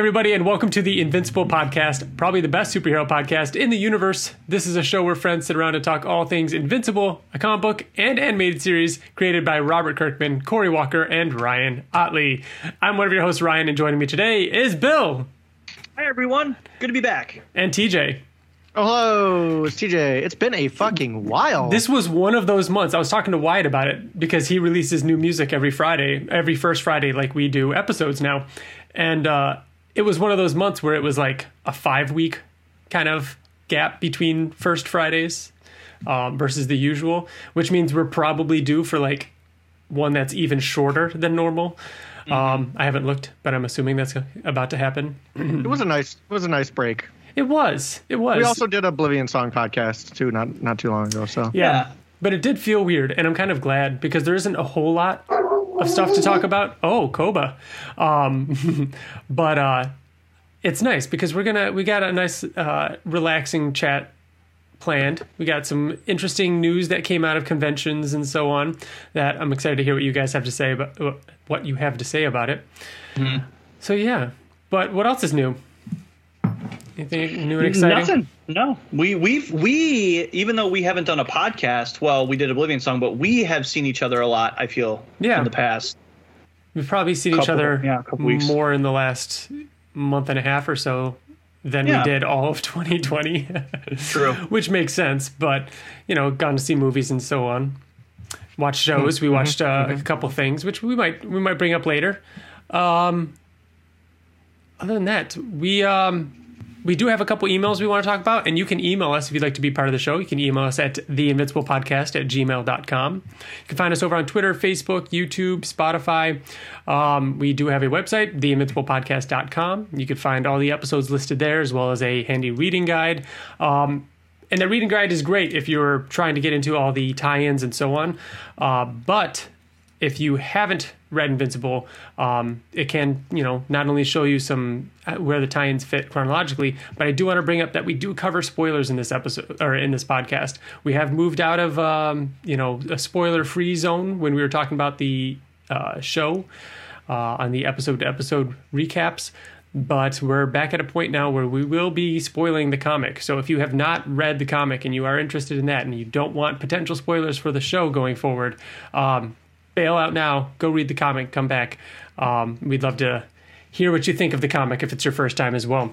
Hey, everybody, and welcome to the Invincible Podcast, probably the best superhero podcast in the universe. This is a show where friends sit around and talk all things Invincible, a comic book and animated series created by Robert Kirkman, Cory Walker, and Ryan Ottley. I'm one of your hosts, Ryan, and joining me today is Bill Hi, everyone. Good to be back. and TJ. Oh, hello, it's TJ. It's been a fucking while. This was one of those months. I was talking to Wyatt about it because he releases new music every Friday, every first Friday, like we do episodes now. And uh, it was one of those months where it was like a five week kind of gap between first Fridays um, versus the usual, which means we're probably due for like one that's even shorter than normal. Um, I haven't looked, but I'm assuming that's about to happen. it was a nice. It was a nice break. It was. It was. We also did Oblivion song podcast too, not not too long ago. So Yeah. Yeah. But it did feel weird, and I'm kind of glad because there isn't a whole lot of stuff to talk about. Oh, Koba. Um, but uh, it's nice because we're gonna we got a nice uh, relaxing chat planned. We got some interesting news that came out of conventions and so on that I'm excited to hear what you guys have to say about what you have to say about it. So yeah. But what else is new? Anything new and exciting? Nothing. No. We we've we even though we haven't done a podcast, well, we did Oblivion song, but we have seen each other a lot. I feel Yeah. in the past. We've probably seen each other yeah, a couple weeks. more in the last month and a half or so than Yeah. we did all of 2020. True. Which makes sense, but you know, gone to see movies and so on. Watch shows. We watched uh, a couple things, which we might we might bring up later. Um, other than that, we um, we do have a couple emails we want to talk about, and you can email us if you'd like to be part of the show. You can email us at theinvinciblepodcast at gmail.com. You can find us over on Twitter, Facebook, YouTube, Spotify. Um, we do have a website, theinvinciblepodcast.com. You can find all the episodes listed there, as well as a handy reading guide. Um, and the reading guide is great if you're trying to get into all the tie-ins and so on. Uh, but if you haven't read Invincible, um, it can you know not only show you some uh, where the tie-ins fit chronologically, but I do want to bring up that we do cover spoilers in this episode or in this podcast. We have moved out of um, you know a spoiler-free zone when we were talking about the uh, show uh, on the episode-to-episode recaps. But we're back at a point now where we will be spoiling the comic. So if you have not read the comic and you are interested in that and you don't want potential spoilers for the show going forward, um, bail out now. Go read the comic. Come back. Um, we'd love to hear what you think of the comic if it's your first time as well.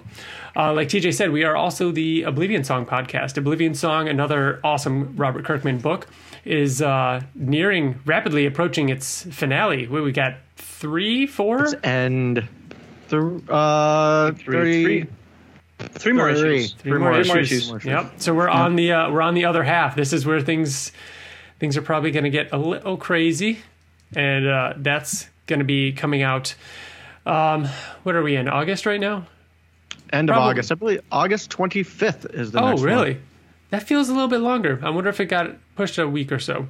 Uh, like TJ said, we are also the Oblivion Song podcast. Oblivion Song, another awesome Robert Kirkman book, is uh, nearing, rapidly approaching its finale. What we got? Three, four? and the uh Three, three, three more Three. issues. Three more Three more issues. issues. Yep. So we're on the uh, we're on the other half. This is where things things are probably going to get a little crazy, and uh, that's going to be coming out. Um, what are we in August right now? end of August. I believe August twenty fifth is the oh, next one. really? That feels a little bit longer. I wonder if it got pushed a week or so,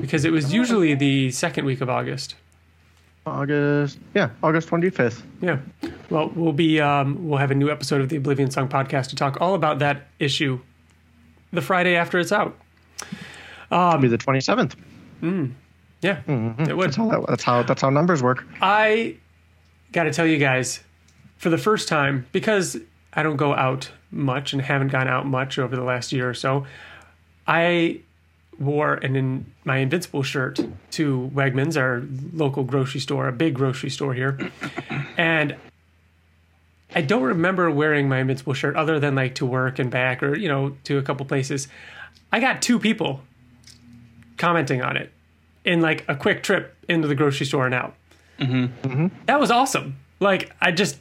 because it was usually the second week of August. August. Yeah, August twenty fifth. Yeah. Well, we'll be um, we'll have a new episode of the Oblivion Song podcast to talk all about that issue the Friday after it's out. Um, Be the twenty seventh. Mm. Yeah, mm-hmm. it would. That's how that, that's how that's how numbers work. I got to tell you guys, for the first time, because I don't go out much and haven't gone out much over the last year or so, I wore an in my Invincible shirt to Wegmans, our local grocery store, a big grocery store here, and I don't remember wearing my Invincible shirt other than like to work and back or you know to a couple places. I got two people commenting on it in like a quick trip into the grocery store and out mm-hmm. mm-hmm. that was awesome. Like I just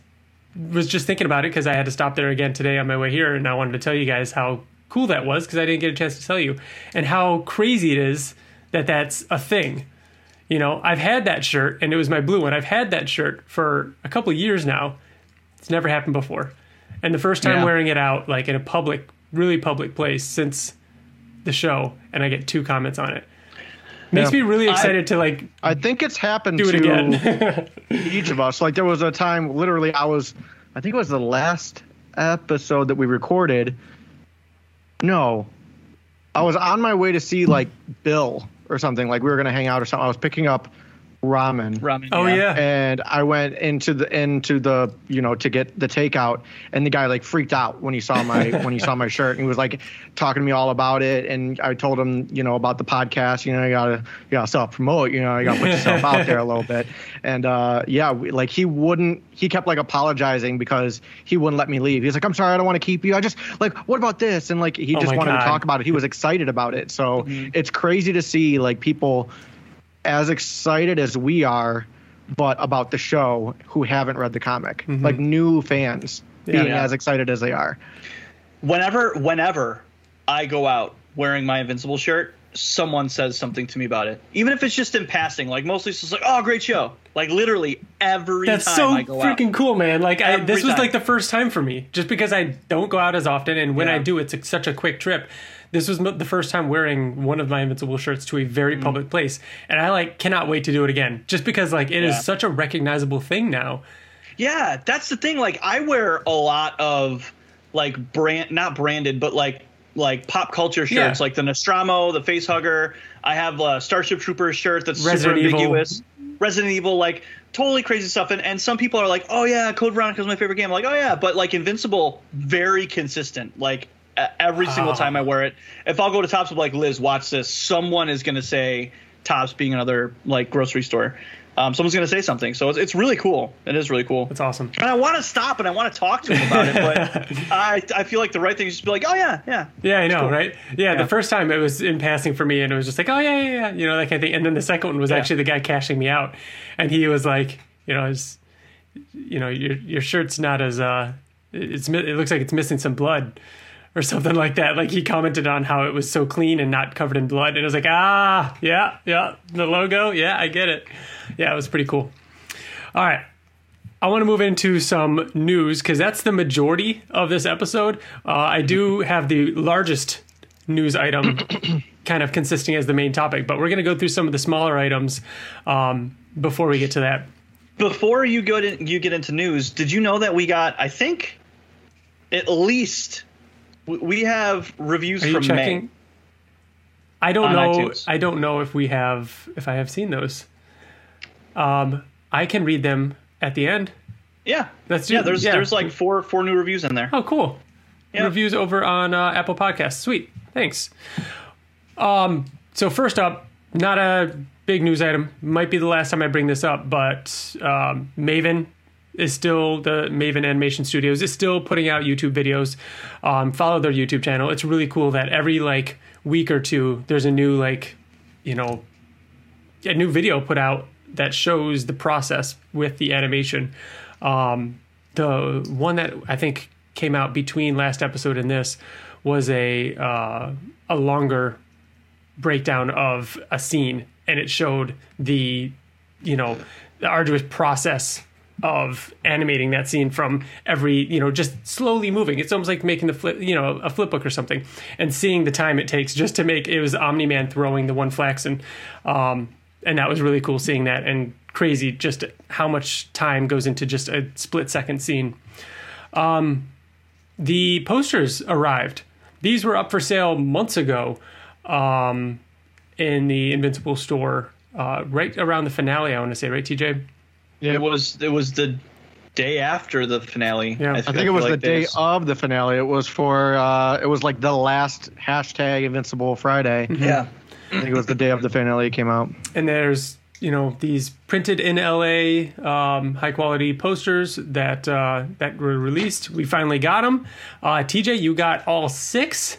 was just thinking about it because I had to stop there again today on my way here, and I wanted to tell you guys how cool that was because I didn't get a chance to tell you, and how crazy it is that that's a thing. You know, I've had that shirt, and it was my blue one. I've had that shirt for a couple of years now. It's never happened before, and the first time Yeah. wearing it out, like in a public, really public place since the show, and I get two comments on it. Makes Yeah. me really excited to like I think it's happened do it to again. each of us. Like there was a time, literally, I was, I think it was the last episode that we recorded. No, I was on my way to see like Bill or something. Like we were gonna hang out or something. I was picking up ramen. Ramen. Oh yeah. and I went into the into the you know to get the takeout, and the guy like freaked out when he saw my when he saw my shirt, and he was like talking to me all about it, and I told him you know about the podcast, you know you gotta you gotta self promote, you know you gotta put yourself out there a little bit, and uh, yeah, we, like he wouldn't, he kept like apologizing because he wouldn't let me leave. He's like, I'm sorry, I don't want to keep you. I just like what about this, and like he Oh just wanted God. to talk about it. He was excited about it, so it's crazy to see like people as excited as we are, but about the show who haven't read the comic, mm-hmm. like new fans being Yeah. as excited as they are. whenever whenever I go out wearing my Invincible shirt, someone says something to me about it. Even if it's just in passing, like mostly it's just like, "Oh, great show!" Like literally every That's time so I go out. freaking cool, man. Like I, this was time. like the first time for me, just because I don't go out as often, and when Yeah. I do, it's such a quick trip. This was the first time wearing one of my Invincible shirts to a very Mm. public place, and I like cannot wait to do it again. Just because like it is Yeah. such a recognizable thing now. Yeah, that's the thing. Like I wear a lot of like brand, not branded, but like like pop culture shirts, Yeah. like the Nostromo, the Face Hugger. I have a Starship Troopers shirt that's Resident super Evil. ambiguous. Resident Evil, like totally crazy stuff. And, and some people are like, oh yeah, Code Veronica is my favorite game. I'm like, oh yeah, but like Invincible, very consistent. Like every single Ah. time I wear it, if I'll go to Tops, I'm like, Liz, watch this. Someone is gonna say Tops being another like grocery store. Um, someone's gonna say something. So it's, it's really cool. It is really cool. It's awesome. And I want to stop and I want to talk to him about it, but I, I feel like the right thing is just be like, oh yeah, yeah. Yeah, I know, cool. right? Yeah, Yeah. the first time it was in passing for me, and it was just like, oh yeah, yeah, yeah, you know, that kind of thing. And then the second one was Yeah. actually the guy cashing me out, and he was like, you know, his, you know, your your shirt's not as uh, it's it looks like it's missing some blood. Or something like that. Like he commented on how it was so clean and not covered in blood, and it was like, ah, yeah, yeah, the logo, yeah, I get it. Yeah, it was pretty cool. All right, I want to move into some news because that's the majority of this episode. Uh, I do have the largest news item, kind of consisting as the main topic, but we're going to go through some of the smaller items um, before we get to that. Before you go to you get into news, did you know that we got? I think at least we have reviews Are from checking? May. I don't know. iTunes. I don't know if we have if I have seen those. Um, I can read them at the end. Yeah, do- yeah. There's yeah. there's like four four new reviews in there. Oh, cool. Yeah. Reviews over on uh, Apple Podcasts. Sweet. Thanks. Um, so first up, not a big news item. Might be the last time I bring this up, but um, Maven is still the Maven Animation Studios is still putting out YouTube videos. Um, follow their YouTube channel. It's really cool that every like week or two there's a new like you know a new video put out that shows the process with the animation. Um, the one that I think came out between last episode and this was a uh, a longer breakdown of a scene, and it showed the you know the arduous process of animating that scene from every you know just slowly moving. It's almost like making the flip you know a flip book or something and seeing the time it takes just to make it was omni man throwing the one flex and um and that was really cool seeing that and crazy just how much time goes into just a split second scene. Um the posters arrived. These were up for sale months ago um in the invincible store uh right around the finale i want to say right tj It was it was the day after the finale. Yeah. I I think it was feel the like day there's- of the finale. It was for uh, it was like the last hashtag Invincible Friday. Yeah. I think it was the day of the finale came out. and there's you know these printed in LA um, high quality posters that uh, that were released. We finally got them. Uh, TJ, you got all six.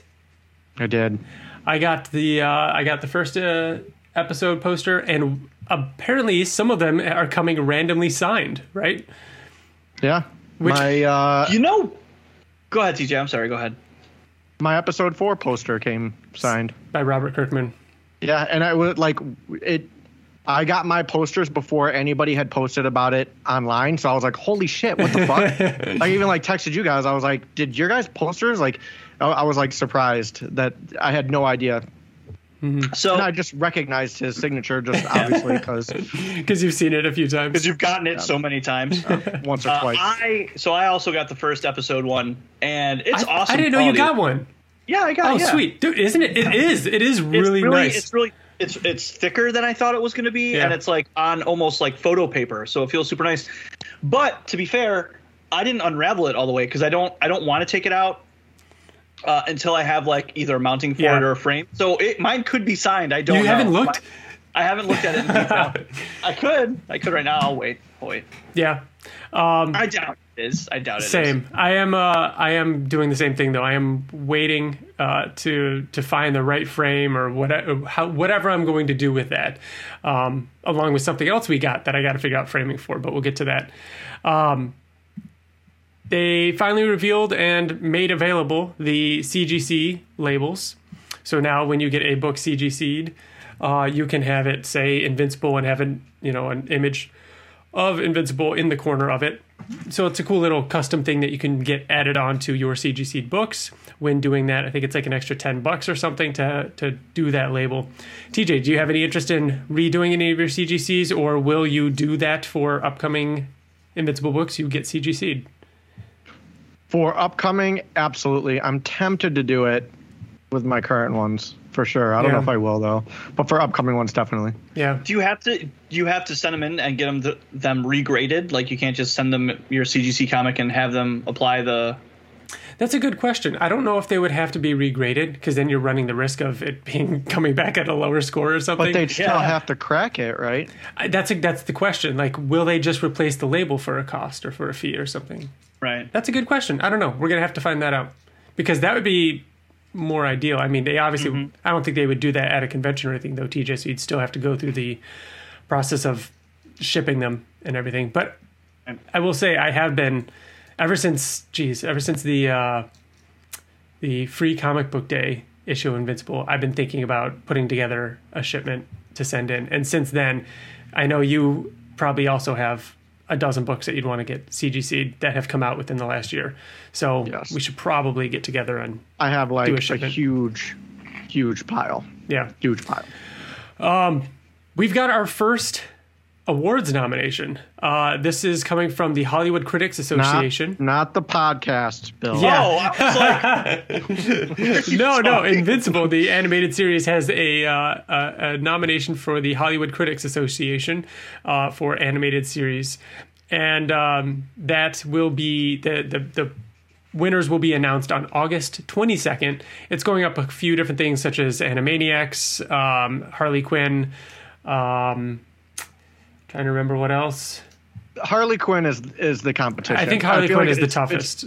I did. I got the uh, I got the first uh, episode poster, and apparently some of them are coming randomly signed. Right? Yeah. Which- my uh, You know. Go ahead, TJ. I'm sorry. Go ahead. my episode four poster came signed. By Robert Kirkman. Yeah, and I would like it. I got my posters before anybody had posted about it online, so I was like, "Holy shit, what the fuck!" I even like texted you guys. I was like, "Did your guys posters?" Like, I, I was like surprised that I had no idea, So and I just recognized his signature just obviously because Because you've seen it a few times. because you've gotten it so many times. once or Uh, twice. I so I also got the first episode one, and it's I, awesome. I didn't know you got one. Yeah, I got. It. Oh, yeah. sweet, dude! Isn't it? It is. It is It's really, nice. It's really it's it's thicker than I thought it was going to be, Yeah. and it's like on almost like photo paper, so it feels super nice. But to be fair, I didn't unravel it all the way because I don't I don't want to take it out uh, until I have like either a mounting for Yeah. it or a frame. So it mine could be signed. I don't. You haven't know. looked? I haven't looked at it in detail. I could. I could right now. I'll wait. I'll wait. Yeah. I doubt it is. I doubt it is. Same. I am. Uh, I am doing the same thing though. I am waiting uh, to to find the right frame or whatever how, whatever I'm going to do with that, um, along with something else we got that I got to figure out framing for. But we'll get to that. Um, they finally revealed and made available the CGC labels. So now, when you get a book CGC'd, uh, you can have it say Invincible and have an you know an image of Invincible in the corner of it. So it's a cool little custom thing that you can get added onto your CGC books. When doing that, I think it's like an extra ten bucks or something to to do that label. TJ, do you have any interest in redoing any of your CGCs, or will you do that for upcoming Invincible books? You get CGC'd. For upcoming, absolutely. I'm tempted to do it with my current ones for sure. I don't Yeah. know if I will though, but for upcoming ones, definitely. Yeah. Do you have to? Do you have to send them in and get them th- them regraded? Like you can't just send them your CGC comic and have them apply the. That's a good question. I don't know if they would have to be regraded because then you're running the risk of it being coming back at a lower score or something. But they'd still Yeah. have to crack it, right? I- that's a, that's the question. Like, will they just replace the label for a cost or for a fee or something? Right. That's a good question. I don't know. We're gonna have to find that out because that would be more ideal. I mean, they obviously. I don't think they would do that at a convention or anything, though. TJ, so you'd still have to go through the process of shipping them and everything. But I will say, I have been ever since. Geez, ever since the uh, the free comic book day issue of Invincible, I've been thinking about putting together a shipment to send in. And since then, I know you probably also have a dozen books that you'd want to get CGC that have come out within the last year. So Yes. we should probably get together and I have like a a, huge, huge pile. yeah. Huge pile. Um, We've got our first awards nomination. Uh, this is coming from the Hollywood Critics Association. not the podcast, Bill. Yeah. Oh, I was like, no, no, Invincible, the animated series, has a, uh, a, a nomination for the Hollywood Critics Association uh, for animated series, and um, that will be the, the the winners will be announced on August 22nd. It's going up a few different things such as Animaniacs, um, Harley Quinn. Um, trying to remember what else. Harley Quinn is is the competition. I think Harley feel Quinn like is the it's- it's- toughest.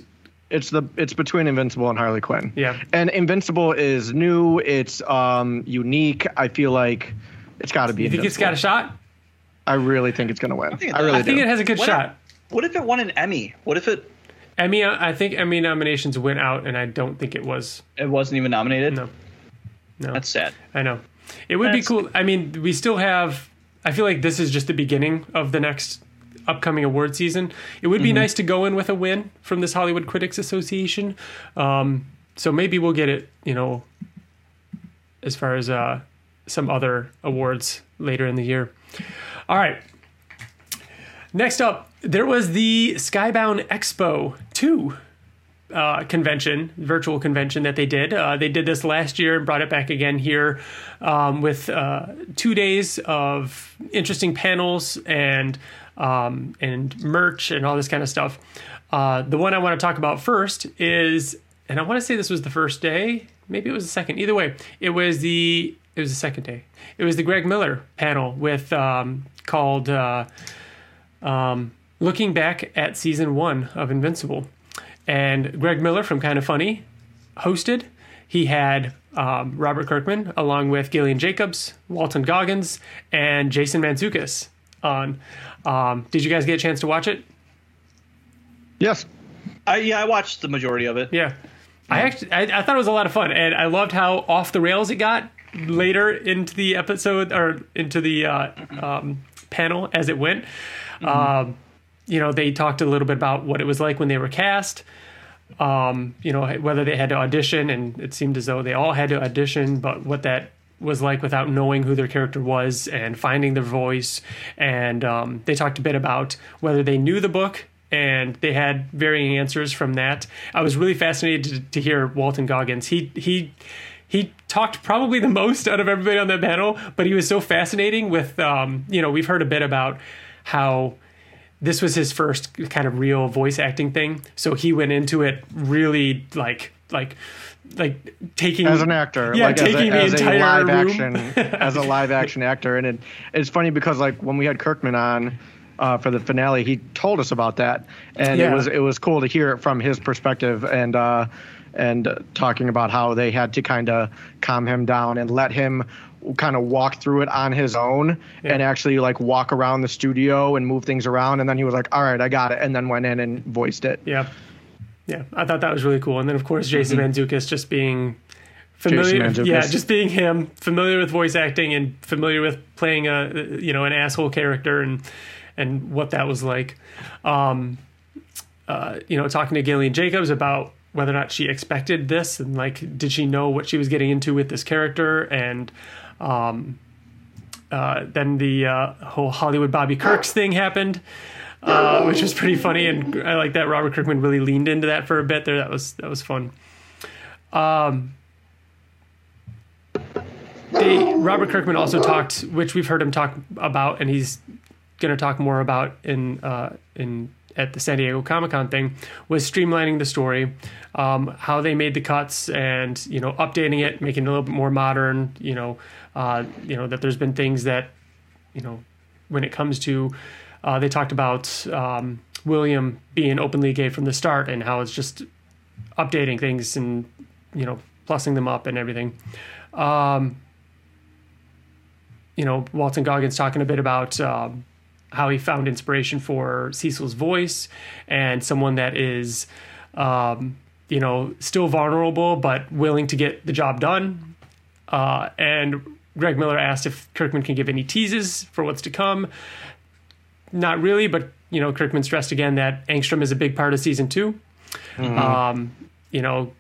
It's the it's between Invincible and Harley Quinn. Yeah. And Invincible is new. It's um unique. I feel like it's got to be. you think it's got a shot? I really think it's gonna win. think it I does. really I think do. it has a good What- shot. what if it won an Emmy? What if it Emmy, I think Emmy nominations went out, and I don't think it was. it wasn't even nominated? No, no, That's sad. I know. It would be cool. I mean, we still have. I feel like this is just the beginning of the next upcoming award season. It would be nice to go in with a win from this Hollywood Critics Association. Um, so maybe we'll get it. You know, as far as uh, some other awards later in the year. All right. Next up, there was the Skybound Expo 2 uh, convention, virtual convention that they did. Uh, they did this last year and brought it back again here um, with uh, two days of interesting panels and um, and merch and all this kind of stuff. Uh, the one I want to talk about first is, and I want to say this was the first day, maybe it was the second. Either way, it was the it was the second day. It was the Greg Miller panel with um, called. Uh, um, looking back at season one of Invincible. And Greg Miller from Kind of Funny hosted. He had um, Robert Kirkman along with Gillian Jacobs, Walton Goggins, and Jason Mantzoukas on. Um, did you guys get a chance to watch it? yes. I, yeah, I watched the majority of it. Yeah. I actually I, I thought it was a lot of fun and I loved how off the rails it got later into the episode or into the uh, um, panel as it went. Um, you know, they talked a little bit about what it was like when they were cast. Um, you know, whether they had to audition, and it seemed as though they all had to audition, but what that was like without knowing who their character was and finding their voice. And um, they talked a bit about whether they knew the book, and they had varying answers from that. I was really fascinated to, to hear Walton Goggins. He he he talked probably the most out of everybody on that panel, but he was so fascinating with, um, you know, we've heard a bit about how this was his first kind of real voice acting thing. So he went into it really like, like, like taking as an actor, yeah, like taking as a, the as a entire live room. action, as a live action actor, and it, it's funny because like when we had Kirkman on uh, for the finale, he told us about that, and Yeah. it was it was cool to hear it from his perspective, and uh, and talking about how they had to kind of calm him down and let him kind of walk through it on his own and actually like walk around the studio and move things around and then he was like all right i got it and then went in and voiced it Yeah. Yeah. I thought that was really cool. And then, of course, Jason Mantzoukas just being familiar. Yeah, just being him, familiar with voice acting and familiar with playing a, you know, an asshole character and, and what that was like. Um, uh, you know, talking to Gillian Jacobs about whether or not she expected this and like, did she know what she was getting into with this character? And, um, uh, then the uh, whole Hollywood Bobby Kirks thing happened, uh, which was pretty funny, and I like that Robert Kirkman really leaned into that for a bit there. That was that was fun. Um, they, Robert Kirkman also talked, which we've heard him talk about, and he's going to talk more about in uh, in at the San Diego Comic Con thing, was streamlining the story, um, how they made the cuts, and you know updating it, making it a little bit more modern. You know, uh, you know that there's been things that you know when it comes to uh, they talked about um, William being openly gay from the start and how it's just updating things and you know plussing them up and everything. Um, you know, Walton Goggins talking a bit about um, how he found inspiration for Cecil's voice and someone that is, um, you know, still vulnerable but willing to get the job done. Uh, and Greg Miller asked if Kirkman can give any teases for what's to come. Not really, but you know, Kirkman stressed again that Angstrom is a big part of season 2 Um, you know,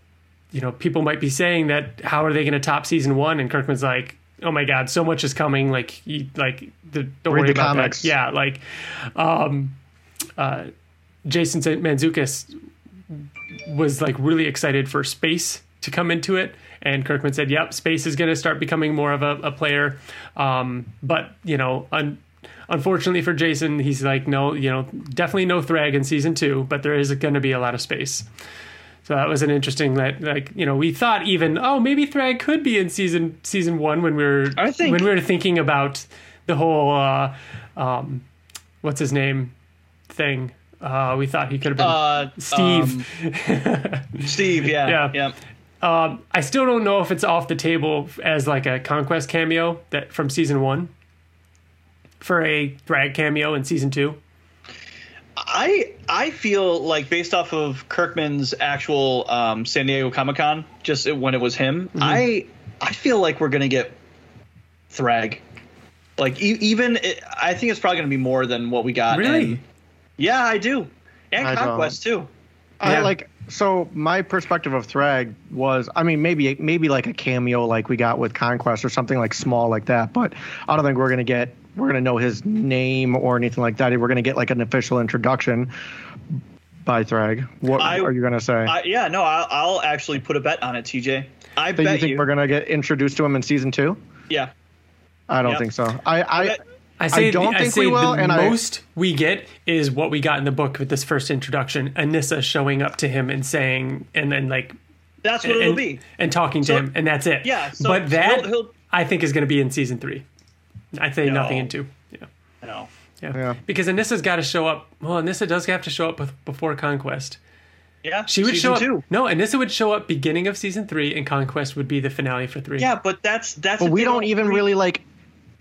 you know, people might be saying that how are they going to top season one? And Kirkman's like, oh my god, so much is coming. Like, you, like the, don't Read worry the about comics. that. Yeah, like, um, uh, Jason Mantzoukas was like really excited for space to come into it. And Kirkman said, "Yep, space is going to start becoming more of a, a player." Um, but you know, un- unfortunately for Jason, he's like, "No, you know, definitely no Thrag in season two, but there is going to be a lot of space." So that was an interesting that like you know we thought even oh maybe Thrag could be in season season one when we were think- when we were thinking about the whole uh, um, what's his name thing. Uh, we thought he could have been Uh, Steve. um, Steve, yeah, Yeah. yeah. Um, I still don't know if it's off the table as like a conquest cameo that from season one for a Thrag cameo in season two. I I feel like based off of Kirkman's actual um, San Diego Comic Con, just when it was him, Mm-hmm. I I feel like we're gonna get Thrag. Like e- even it, I think it's probably gonna be more than what we got. Really? and- yeah, I do, and I don't. Conquest too. I Yeah. like so my perspective of Thrag was I mean maybe maybe like a cameo like we got with Conquest or something like small like that, but I don't think we're gonna get we're gonna know his name or anything like that. We're gonna get like an official introduction by Thrag. What I- are you gonna say? I, yeah, no, I'll, I'll actually put a bet on it, TJ. I bet you think you. we're gonna get introduced to him in season two? yeah, I don't Yep. think so. I I, bet- I say, don't I think say we will, the and I- most we get is what we got in the book with this first introduction. Anissa showing up to him and saying, and then like, that's what and, it'll be. and talking to So- him, and that's it. Yeah, so- but that he'll- he'll- I think is going to be in season three. I say No. nothing in two. Yeah. No. Yeah. Yeah. Because Anissa's got to show up. Well, Anissa does have to show up before Conquest. Yeah, She would show up. two. No, Anissa would show up beginning of season three, and Conquest would be the finale for three. Yeah, but that's that's. but the we thing don't even three- really like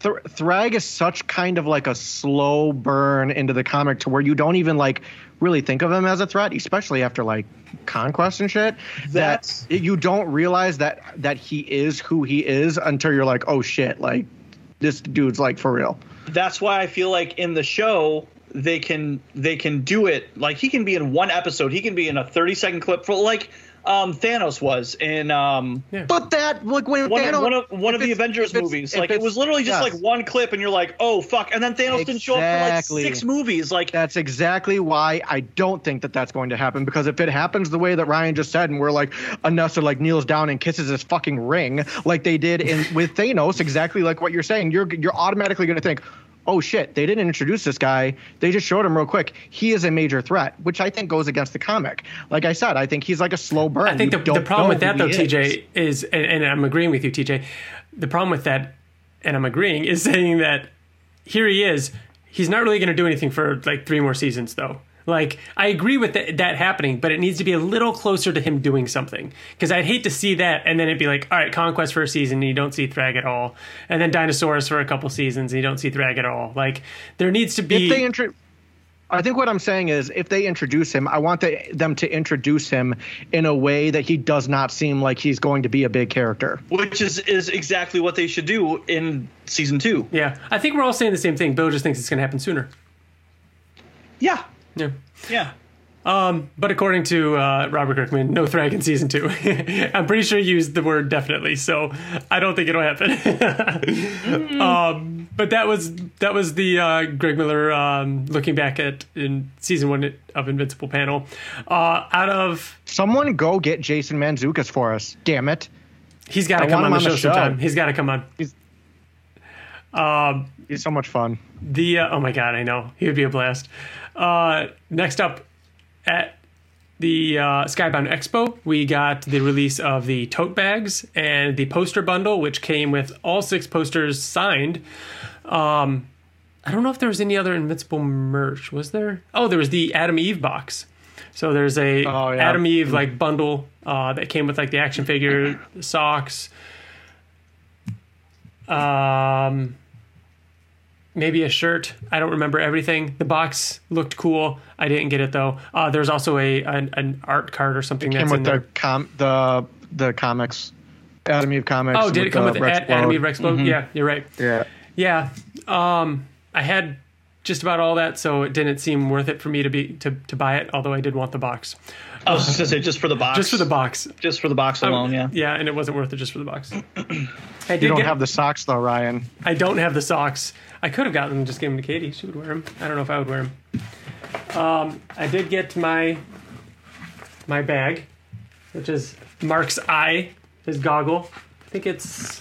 Th- Thrag is such kind of like a slow burn into the comic to where you don't even like really think of him as a threat, especially after like Conquest and shit. That's- that you don't realize that that he is who he is until you're like, oh shit, like this dude's like for real. that's why I feel like in the show they can they can do it like he can be in one episode he can be in a 30 second clip for like um, Thanos was in um, But that like when one, Thanos, of, one of one of the Avengers movies. Like it was literally just yes. like one clip, and you're like, oh fuck, and then Thanos didn't show up for Exactly. like six movies. Like That's exactly why I don't think that that's going to happen. Because if it happens the way that Ryan just said, and we're like, Anissa like kneels down and kisses his fucking ring, like they did in with Thanos, exactly like what you're saying, you're you're automatically going to think, oh shit, they didn't introduce this guy. They just showed him real quick. He is a major threat, which I think goes against the comic. Like I said, I think he's like a slow burn. I think the, the problem with that though, is. TJ, is, and, and I'm agreeing with you, TJ. The problem with that, and I'm agreeing, is saying that here he is. He's not really going to do anything for like three more seasons, though. Like I agree with that, that happening, but it needs to be a little closer to him doing something. Because I'd hate to see that, and then it'd be like, all right, Conquest for a season, and you don't see Thrag at all, and then Dinosaurs for a couple seasons, and you don't see Thrag at all. Like there needs to be. if they intro I think what I'm saying is if they introduce him, I want the, them to introduce him in a way that he does not seem like he's going to be a big character. which is is exactly what they should do in season two. yeah, I think we're all saying the same thing. Bill just thinks it's going to happen sooner. Yeah, Yeah. yeah. But according to uh, Robert Kirkman, no Thrag in season two. I'm pretty sure he used the word definitely, so I don't think it'll happen. um, but that was that was the uh, Greg Miller um, looking back at in season one of Invincible panel. Uh, out of Someone go get Jason Mantzoukas for us. Damn it. he's got to come want on him the show show. sometime. He's got to come on. He's so much fun. The uh, oh my god, I know he would be a blast. Uh, next up at the uh, Skybound Expo, we got the release of the tote bags and the poster bundle, which came with all six posters signed. Um, I don't know if there was any other Invincible merch. Was there? Oh, there was the Adam Eve box. So there's a Oh, yeah. Adam Eve like bundle uh, that came with like the action figure, the socks, um, maybe a shirt. I don't remember everything. The box looked cool. I didn't get it though. Uh, there's also a an, an art card or something Came that's in with the there. com the the comics. Adam of comics. Oh, did it come with Rex Ad- Adam Blode. Eve Rex Splode? Yeah, you're right. Yeah. Yeah, um, I had just about all that, so it didn't seem worth it for me to be to, to buy it. Although I did want the box, I was just gonna say just for the box. just for the box. just for the box alone. Yeah. Yeah, and it wasn't worth it just for the box. I did You don't get, have the socks though, Ryan. I don't have the socks. I could have gotten them, just gave them to Katie. She would wear them. I don't know if I would wear them. Um, I did get my my bag, which is Mark's eye, his goggle. I think it's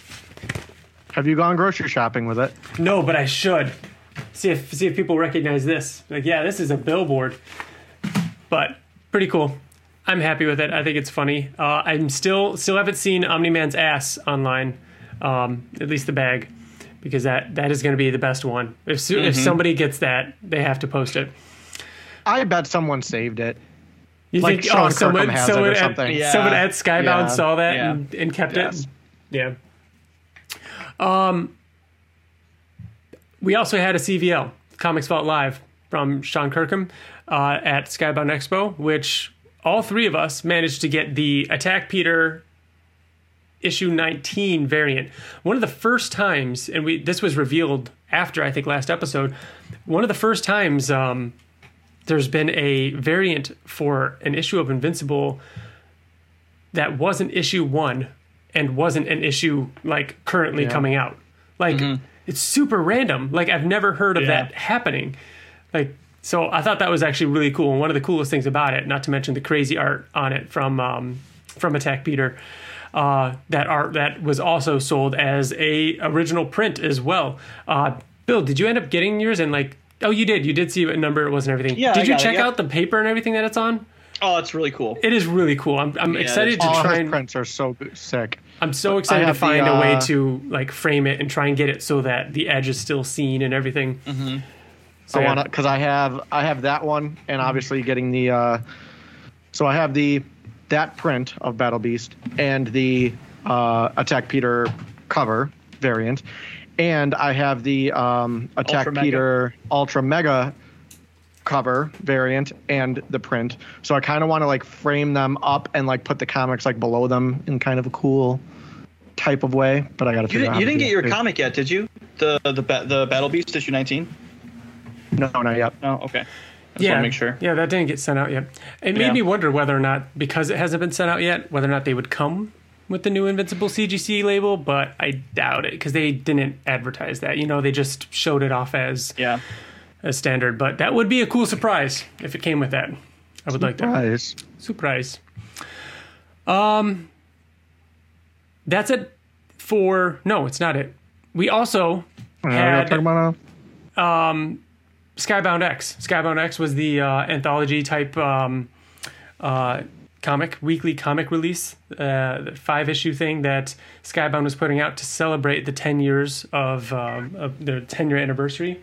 Have you gone grocery shopping with it? no, but I should see if see if people recognize this. Like, yeah, this is a billboard, but pretty cool. I'm happy with it. I think it's funny. Uh, I'm still still haven't seen Omni Man's ass online, um, at least the bag, because that that is going to be the best one. If so- if somebody gets that, they have to post it. I bet someone saved it. You Like think? Sean Oh, someone Kirkham has it or at, something. Yeah. someone at Skybound Yeah. saw that Yeah. and, and kept Yes. it. Yeah. Um. We also had a CVL Comics Vault Live from Sean Kirkham uh, at Skybound Expo, which all three of us managed to get the Attack Peter issue 19 variant. One of the first times, and we this was revealed after I think last episode. One of the first times um, there's been a variant for an issue of Invincible that wasn't issue one and wasn't an issue like currently coming out. Like it's super random. Like I've never heard of Yeah. that happening. Like so I thought that was actually really cool. And one of the coolest things about it, not to mention the crazy art on it from um, from Attack Peter. Uh, that art that was also sold as a original print as well. Uh, Bill, did you end up getting yours? And like, oh, you did. You did see what number it was and everything. Yeah, Did I you got it, check out the paper and everything that it's on? Oh, it's really cool. It is really cool. I'm, I'm excited to All try his and prints are so sick. I'm so excited to have the, find a way uh, to like frame it and try and get it so that the edge is still seen and everything. Mm-hmm. So I yeah. want to because I have I have that one and obviously getting the uh, so I have the that print of Battle Beast and the uh, Attack Peter cover variant, and I have the um, Attack Ultra Mega. Peter Ultra Mega cover variant and the print. So I kind of want to like frame them up and like put the comics like below them in kind of a cool type of way. But I got to figure out. you didn't get your it. comic yet, did you? The the the Battle Beast issue 19. No, not yet. Oh, okay. I just want to make sure. Yeah, that didn't get sent out yet. It made Yeah. me wonder whether or not, because it hasn't been sent out yet, whether or not they would come with the new Invincible CGC label, but I doubt it because they didn't advertise that. You know, they just showed it off as Yeah. as standard. But that would be a cool surprise if it came with that. I would like that. Surprise. Surprise. Um, that's it for. No, it's not it. We also Yeah, had talking about now? Skybound X. Skybound X was the uh, anthology type um, uh, comic, weekly comic release, uh, five issue thing that Skybound was putting out to celebrate the 10 years of, um, of their 10 year anniversary.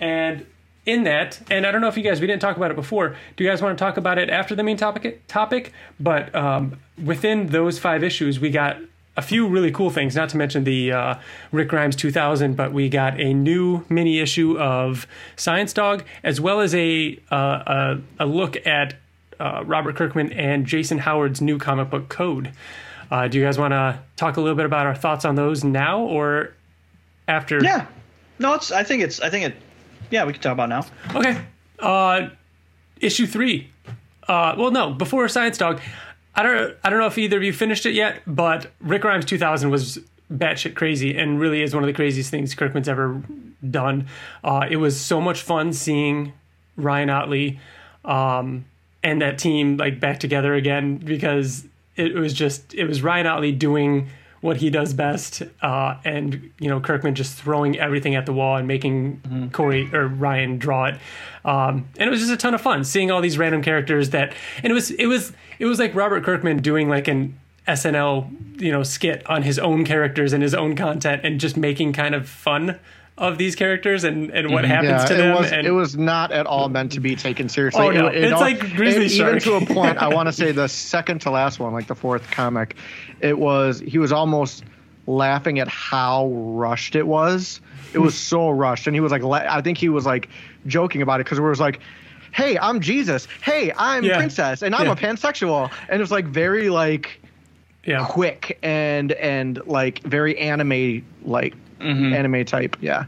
And in that, and I don't know if you guys, we didn't talk about it before. Do you guys want to talk about it after the main topic? Topic, but um, within those five issues, we got a few really cool things. Not to mention the uh, Rick Grimes 2000, but we got a new mini issue of Science Dog, as well as a uh, a, a look at uh, Robert Kirkman and Jason Howard's new comic book Code. Uh, do you guys want to talk a little bit about our thoughts on those now or after? Yeah. No, it's. I think it's. I think it. Yeah, we can talk about now. Okay. Uh, issue three. Uh, well, no, before Science Dog. I don't. I don't know if either of you finished it yet, but Rick Grimes 2000 was batshit crazy and really is one of the craziest things Kirkman's ever done. Uh, it was so much fun seeing Ryan Ottley um, and that team like back together again because it was just it was Ryan Ottley doing what he does best, uh, and you know Kirkman just throwing everything at the wall and making Cory or Ryan draw it, um, and it was just a ton of fun seeing all these random characters that, and it was it was it was like Robert Kirkman doing like an SNL you know skit on his own characters and his own content and just making kind of fun of these characters and and what mhm. happens Yeah, to it them. was and, it was not at all meant to be taken seriously. Oh, no. It- it It's al- like Grizzly and even to a point. I want to say the second to last one, like the fourth comic, it was he was almost laughing at how rushed it was. It was so rushed, and he was like, I think he was like joking about it because it was like. Hey, I'm Jesus. Hey, I'm Yeah. princess, and I'm Yeah. a pansexual. And it was like very like yeah. quick and and like very anime like mm-hmm. anime type. Yeah.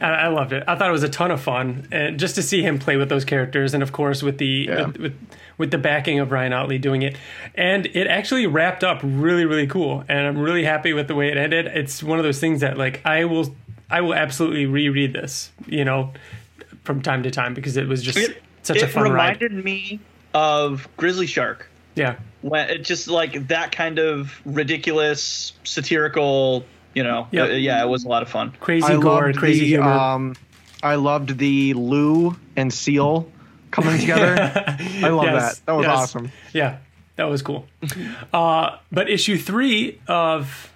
I, I loved it. I thought it was a ton of fun, and just to see him play with those characters, and of course with the Yeah. with, with with the backing of Ryan Ottley doing it, and it actually wrapped up really really cool, and I'm really happy with the way it ended. It's one of those things that like I will I will absolutely reread this, you know, from time to time because it was just It, such a fun ride. It reminded me of Grizzly Shark. Yeah, when it just like that kind of ridiculous satirical you know Yep. uh, yeah it was a lot of fun crazy I gore, crazy the, humor. Um, I loved the Lou and Seal coming together. I love Yes, that. That was yes. awesome. Yeah, that was cool. uh, but issue three of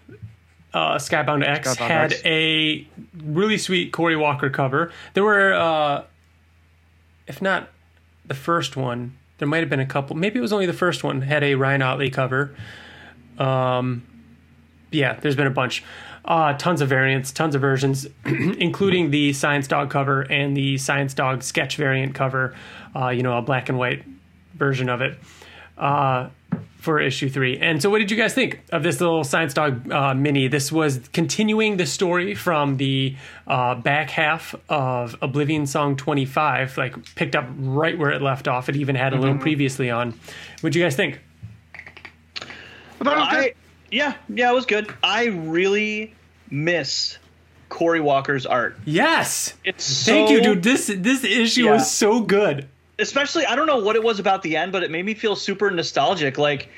uh, Skybound X Skybound had X. a really sweet Cory Walker cover. There were, uh, if not the first one, there might have been a couple. Maybe it was only the first one had a Ryan Ottley cover. Um, yeah, there's been a bunch. Uh, tons of variants, tons of versions, including the Science Dog cover and the Science Dog sketch variant cover. Uh, you know, a black and white version of it uh, for issue three. And so, what did you guys think of this little Science Dog uh, mini? This was continuing the story from the uh, back half of Oblivion Song 25, like picked up right where it left off. It even had a little previously on. What'd you guys think? I thought it was I, yeah yeah it was good i really miss cory walker's art Yes. it's Thank so- you, dude. This this issue Yeah. was so good. Especially i don't know what it was about the end but it made me feel super nostalgic. Like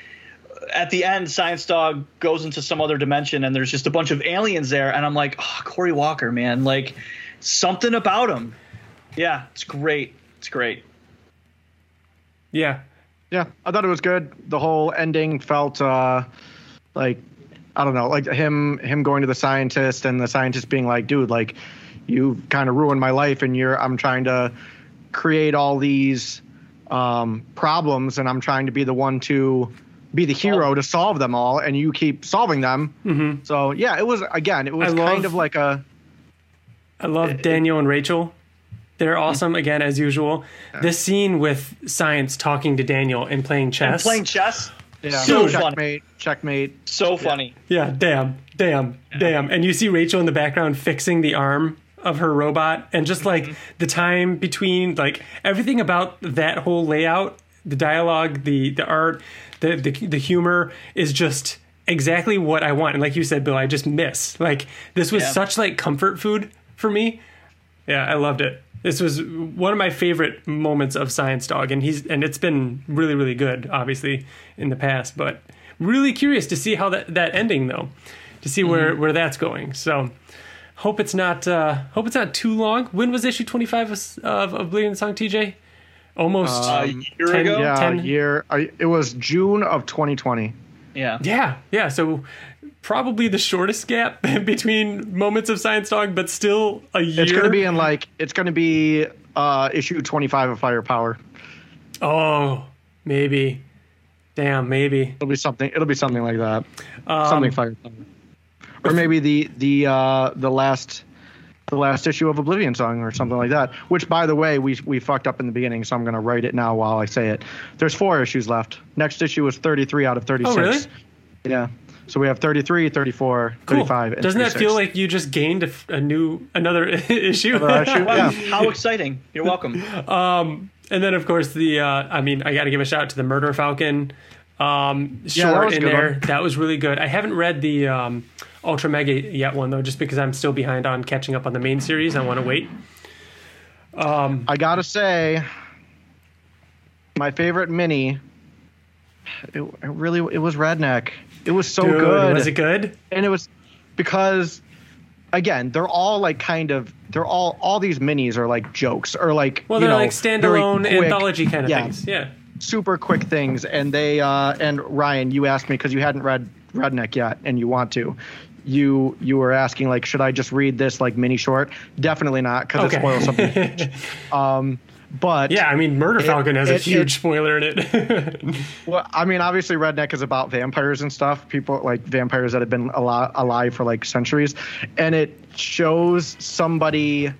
at the end science dog goes into some other dimension and there's just a bunch of aliens there and i'm like oh cory walker man. Like something about him. Yeah it's great. It's great. Yeah. Yeah, I thought it was good. The whole ending felt uh, like I don't know, like him him going to the scientist and the scientist being like, "Dude, like you kind of ruined my life, and you're I'm trying to create all these um, problems, and I'm trying to be the one to be the hero to solve them all, and you keep solving them." Mm-hmm. So yeah, it was again, it was I kind love- of like a I love Daniel and Rachel. They're awesome again as usual. This scene with Science talking to Daniel and playing chess. playing chess yeah, So funny. checkmate, checkmate. so funny yeah, damn, damn, damn. And you see Rachel in the background fixing the arm of her robot and just like mm-hmm. the time between like everything about that whole layout, the dialogue, the the art, the the, the humor is just exactly what I want. And like you said, Bill, I just miss. Like this was Yeah. such like comfort food for me. Yeah, I loved it. This was one of my favorite moments of Science Dog, and he's and it's been really really good, obviously in the past. But really curious to see how that that ending though, to see where mm-hmm. where that's going. So hope it's not uh hope it's not too long. When was issue twenty five of, of Oblivion Song, TJ? Almost. a year 10 ago. Yeah, Ten- year. It was June of 2020. Yeah. Yeah, yeah. So probably the shortest gap between moments of Science Dog, but still a year. It's going to be in like it's going to be uh, issue 25 of Firepower. Oh, maybe. Damn, maybe. It'll be something. It'll be something like that. Um, something Firepower, or maybe the the uh, the last the last issue of Oblivion Song or something like that. Which, by the way, we we fucked up in the beginning, so I'm going to write it now while I say it. There's four issues left. Next issue is 33 out of 36. Oh, really? Yeah. So we have 33, 34, Cool. 35. and Doesn't that feel like you just gained a new another issue? Another issue? Wow, Yeah. How exciting! You're welcome. and then of course the uh, I mean I got to give a shout out to the Murder Falcon um, that short was in there. one. That was really good. I haven't read the um, Ultra Mega yet one though, just because I'm still behind on catching up on the main series. I want to wait. I gotta say, my favorite mini. It, it really it was Redneck. It was so Dude, good, was it good? and it was because again they're all like kind of they're all all these minis are like jokes or like Well, they're know, like standalone quick- anthology kind of yeah, things. Yeah. super quick things and they uh and Ryan you asked me because you hadn't read Redneck yet and you want to you you were asking like should I just read this like mini short definitely not because it Okay. spoils something um but Yeah, I mean, Murder Falcon has a huge it- spoiler in it. Well, I mean, obviously, Redneck is about vampires and stuff. People like vampires that have been al- alive for like centuries, and it shows somebody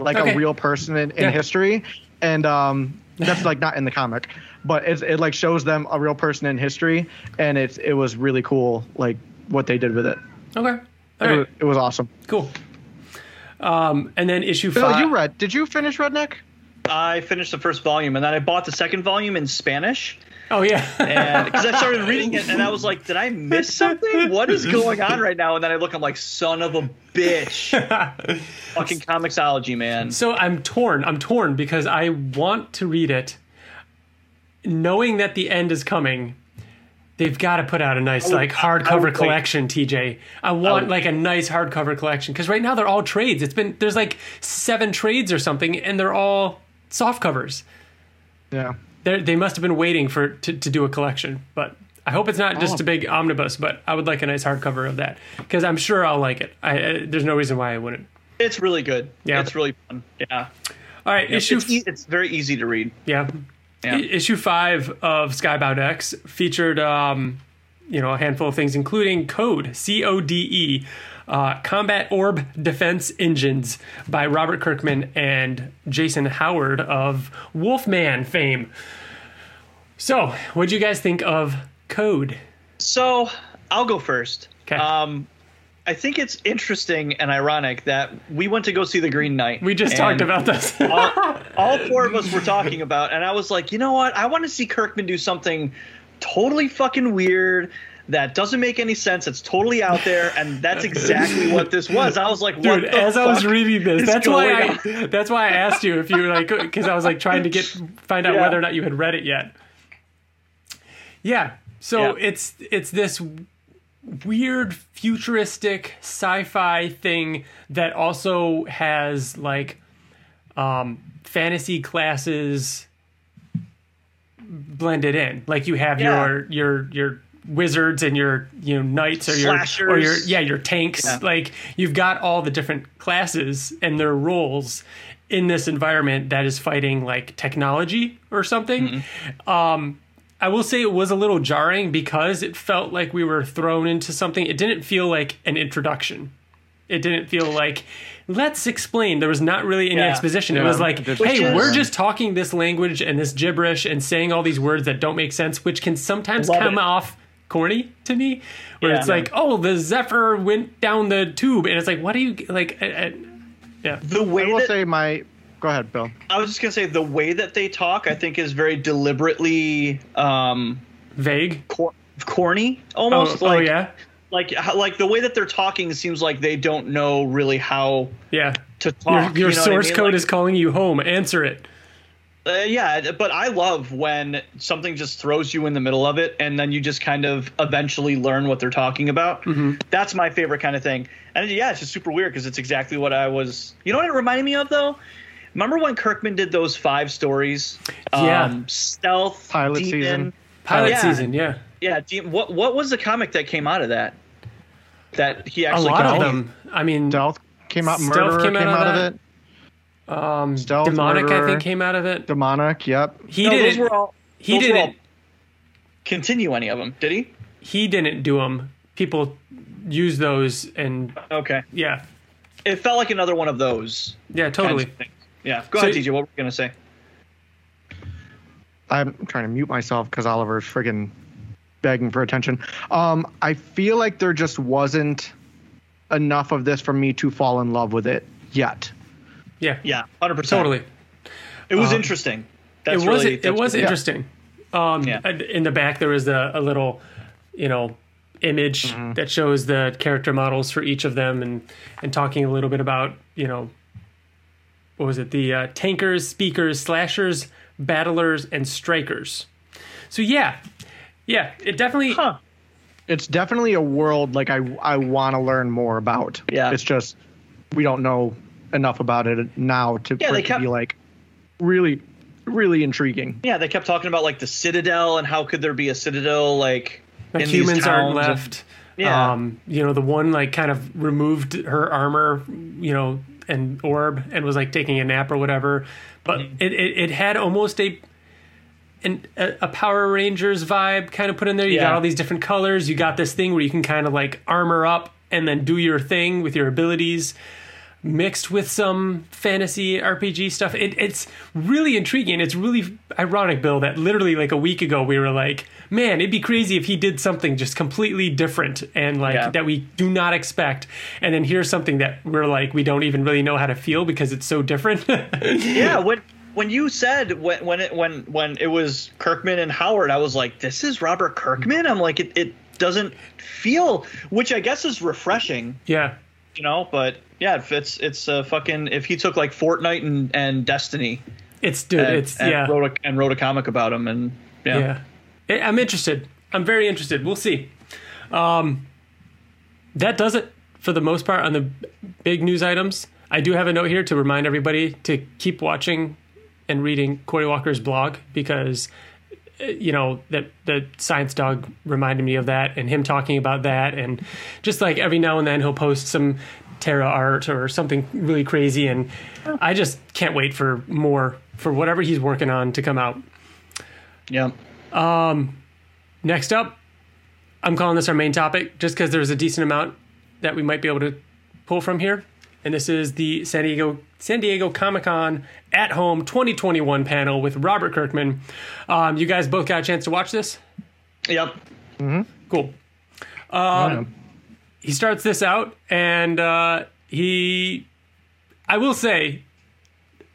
like Okay. a real person in, in Yeah. history, and um, that's like not in the comic, but it's, it like shows them a real person in history, and it's it was really cool, like what they did with it. Okay. All It, right. was, it was awesome. Cool. Um, and then issue Bill, five. you read? Did you finish Redneck? I finished the first volume, and then I bought the second volume in Spanish. Oh yeah. and because I started reading it, and I was like, "Did I miss something? What is going on right now?" And then I look, I'm like, "Son of a bitch!" Fucking comiXology, man. So I'm torn. I'm torn because I want to read it, knowing that the end is coming. They've got to put out a nice would- like hardcover would wait. collection, TJ. I want would- like a nice hardcover collection because right now they're all trades. It's been there's like seven trades or something, and they're all soft covers. Yeah. They're, they must have been waiting for to, to do a collection, but I hope it's not oh. just Oh. a big omnibus. But I would like a nice hardcover of that because I'm sure I'll like it. I, I, there's no reason why I wouldn't. It's really good. Yeah. it's really fun. Yeah, All right, issue it's, e- it's very easy to read. Yeah. Yeah. Issue five of Skybound X featured, um, you know, a handful of things, including Code C O D E, uh, Combat Orb Defense Engines by Robert Kirkman and Jason Howard of Wolfman fame. So, what do you guys think of Code? So I'll go first. 'Kay. Um, I think it's interesting and ironic that we went to go see The Green Knight. We just talked about this. all, all four of us were talking about, and I was like, you know what? I want to see Kirkman do something totally fucking weird that doesn't make any sense. It's totally out there, and that's exactly what this was. I was like, what Dude, as I was reading this, that's why I that's why I asked you if you were like because I was like trying to get find out Yeah. whether or not you had read it yet. Yeah. So Yeah. it's it's this weird futuristic sci-fi thing that also has like um fantasy classes blended in. Like you have Yeah. your your your wizards and your you know knights or your or your yeah your tanks. Yeah. Like you've got all the different classes and their roles in this environment that is fighting like technology or something. Mm-hmm. Um, I will say it was a little jarring because it felt like we were thrown into something. It didn't feel like an introduction. It didn't feel like let's explain. There was not really any Yeah. exposition. It was like, It hey, is- we're just talking this language and this gibberish and saying all these words that don't make sense, which can sometimes come it. off corny to me. Where Yeah. it's like, oh, the Zephyr went down the tube, and it's like, what do you like? I, I, Yeah. The I way will that say my. Go ahead, Bill. I was just gonna say the way that they talk, I think, is very deliberately um, Vague. cor- corny, Oh, almost. oh like, yeah. like like the way that they're talking seems like they don't know really how Yeah. to Your, talk. your you know what I source mean? code Like, is calling you home. Answer it. Uh, yeah, but I love when something just throws you in the middle of it, and then you just kind of eventually learn what they're talking about. Mm-hmm. That's my favorite kind of thing. And yeah, it's just super weird because it's exactly what I was. You know what it reminded me of though? Remember when Kirkman did those five stories? Yeah. Um, Stealth, Pilot Demon, season. Pilot Yeah. season. Yeah. Yeah, De- what what was the comic that came out of that? That he actually A actually lot of them. I mean, Stealth came out. Stealth Murderer came came, out of out, that. of it. um, Stealth, demonic. I think came out of it. Demonic. Yep. He No, didn't. were all. he those were all didn't. continue any of them? Did he? He didn't do them. People use those, and Okay. yeah, It felt like another one of those. yeah, kinds totally. of things. Yeah. Go So- ahead, DJ. What were you gonna say? I'm trying to mute myself because Oliver's friggin' begging for attention. Um, I feel like there just wasn't enough of this for me to fall in love with it yet. Yeah, Yeah, hundred percent. totally. It was Um, interesting. That's it was really, it that's was really- interesting. Um, Yeah. In the back, there was a, a little, you know, image Mm-hmm. that shows the character models for each of them, and and talking a little bit about you know, what was it? The uh, tankers, speakers, slashers, battlers, and strikers. So yeah, yeah, it definitely. Huh. It's definitely a world like I I want to learn more about. Yeah. It's just we don't know enough about it now to, Yeah, they it to kept- be like really really intriguing. Yeah, they kept talking about like the Citadel and how could there be a Citadel like Like in these humans aren't towns and- left. Yeah. Um, you know, the one like kind of removed her armor, you know, and orb and was like taking a nap or whatever. But Mm-hmm. it, it, it had almost a an, a, a Power Rangers vibe kind of put in there. You got all these different colors. You got this thing where you can kind of like armor up and then do your thing with your abilities mixed with some fantasy RPG stuff. It, it's really intriguing. It's really ironic, Bill, that literally like a week ago we were like, man, it'd be crazy if he did something just completely different and like Yeah. that we do not expect. And then here's something that we're like, we don't even really know how to feel because it's so different. Yeah, when when you said when when it when when it was Kirkman and Howard, I was like, this is Robert Kirkman. I'm like, it, it doesn't feel, which I guess is refreshing, yeah. you know. But yeah, if it's it's uh, fucking if he took like Fortnite and and Destiny It's dude, and, it's and yeah. wrote a, and wrote a comic about him, and yeah, Yeah. I'm interested. I'm very interested. We'll see. Um, that does it for the most part on the big news items. I do have a note here to remind everybody to keep watching and reading Cory Walker's blog because uh, you know that the science dog reminded me of that and him talking about that and just like every now and then he'll post some Terra art or something really crazy and I just can't wait for more for whatever he's working on to come out. yeah. Um, Next up, I'm calling this our main topic just because there's a decent amount that we might be able to pull from here. And this is the San Diego San Diego Comic Con at Home 2021 panel with Robert Kirkman. Um, you guys both got a chance to watch this? Yep. Cool. Um, He starts this out, and uh, he, I will say,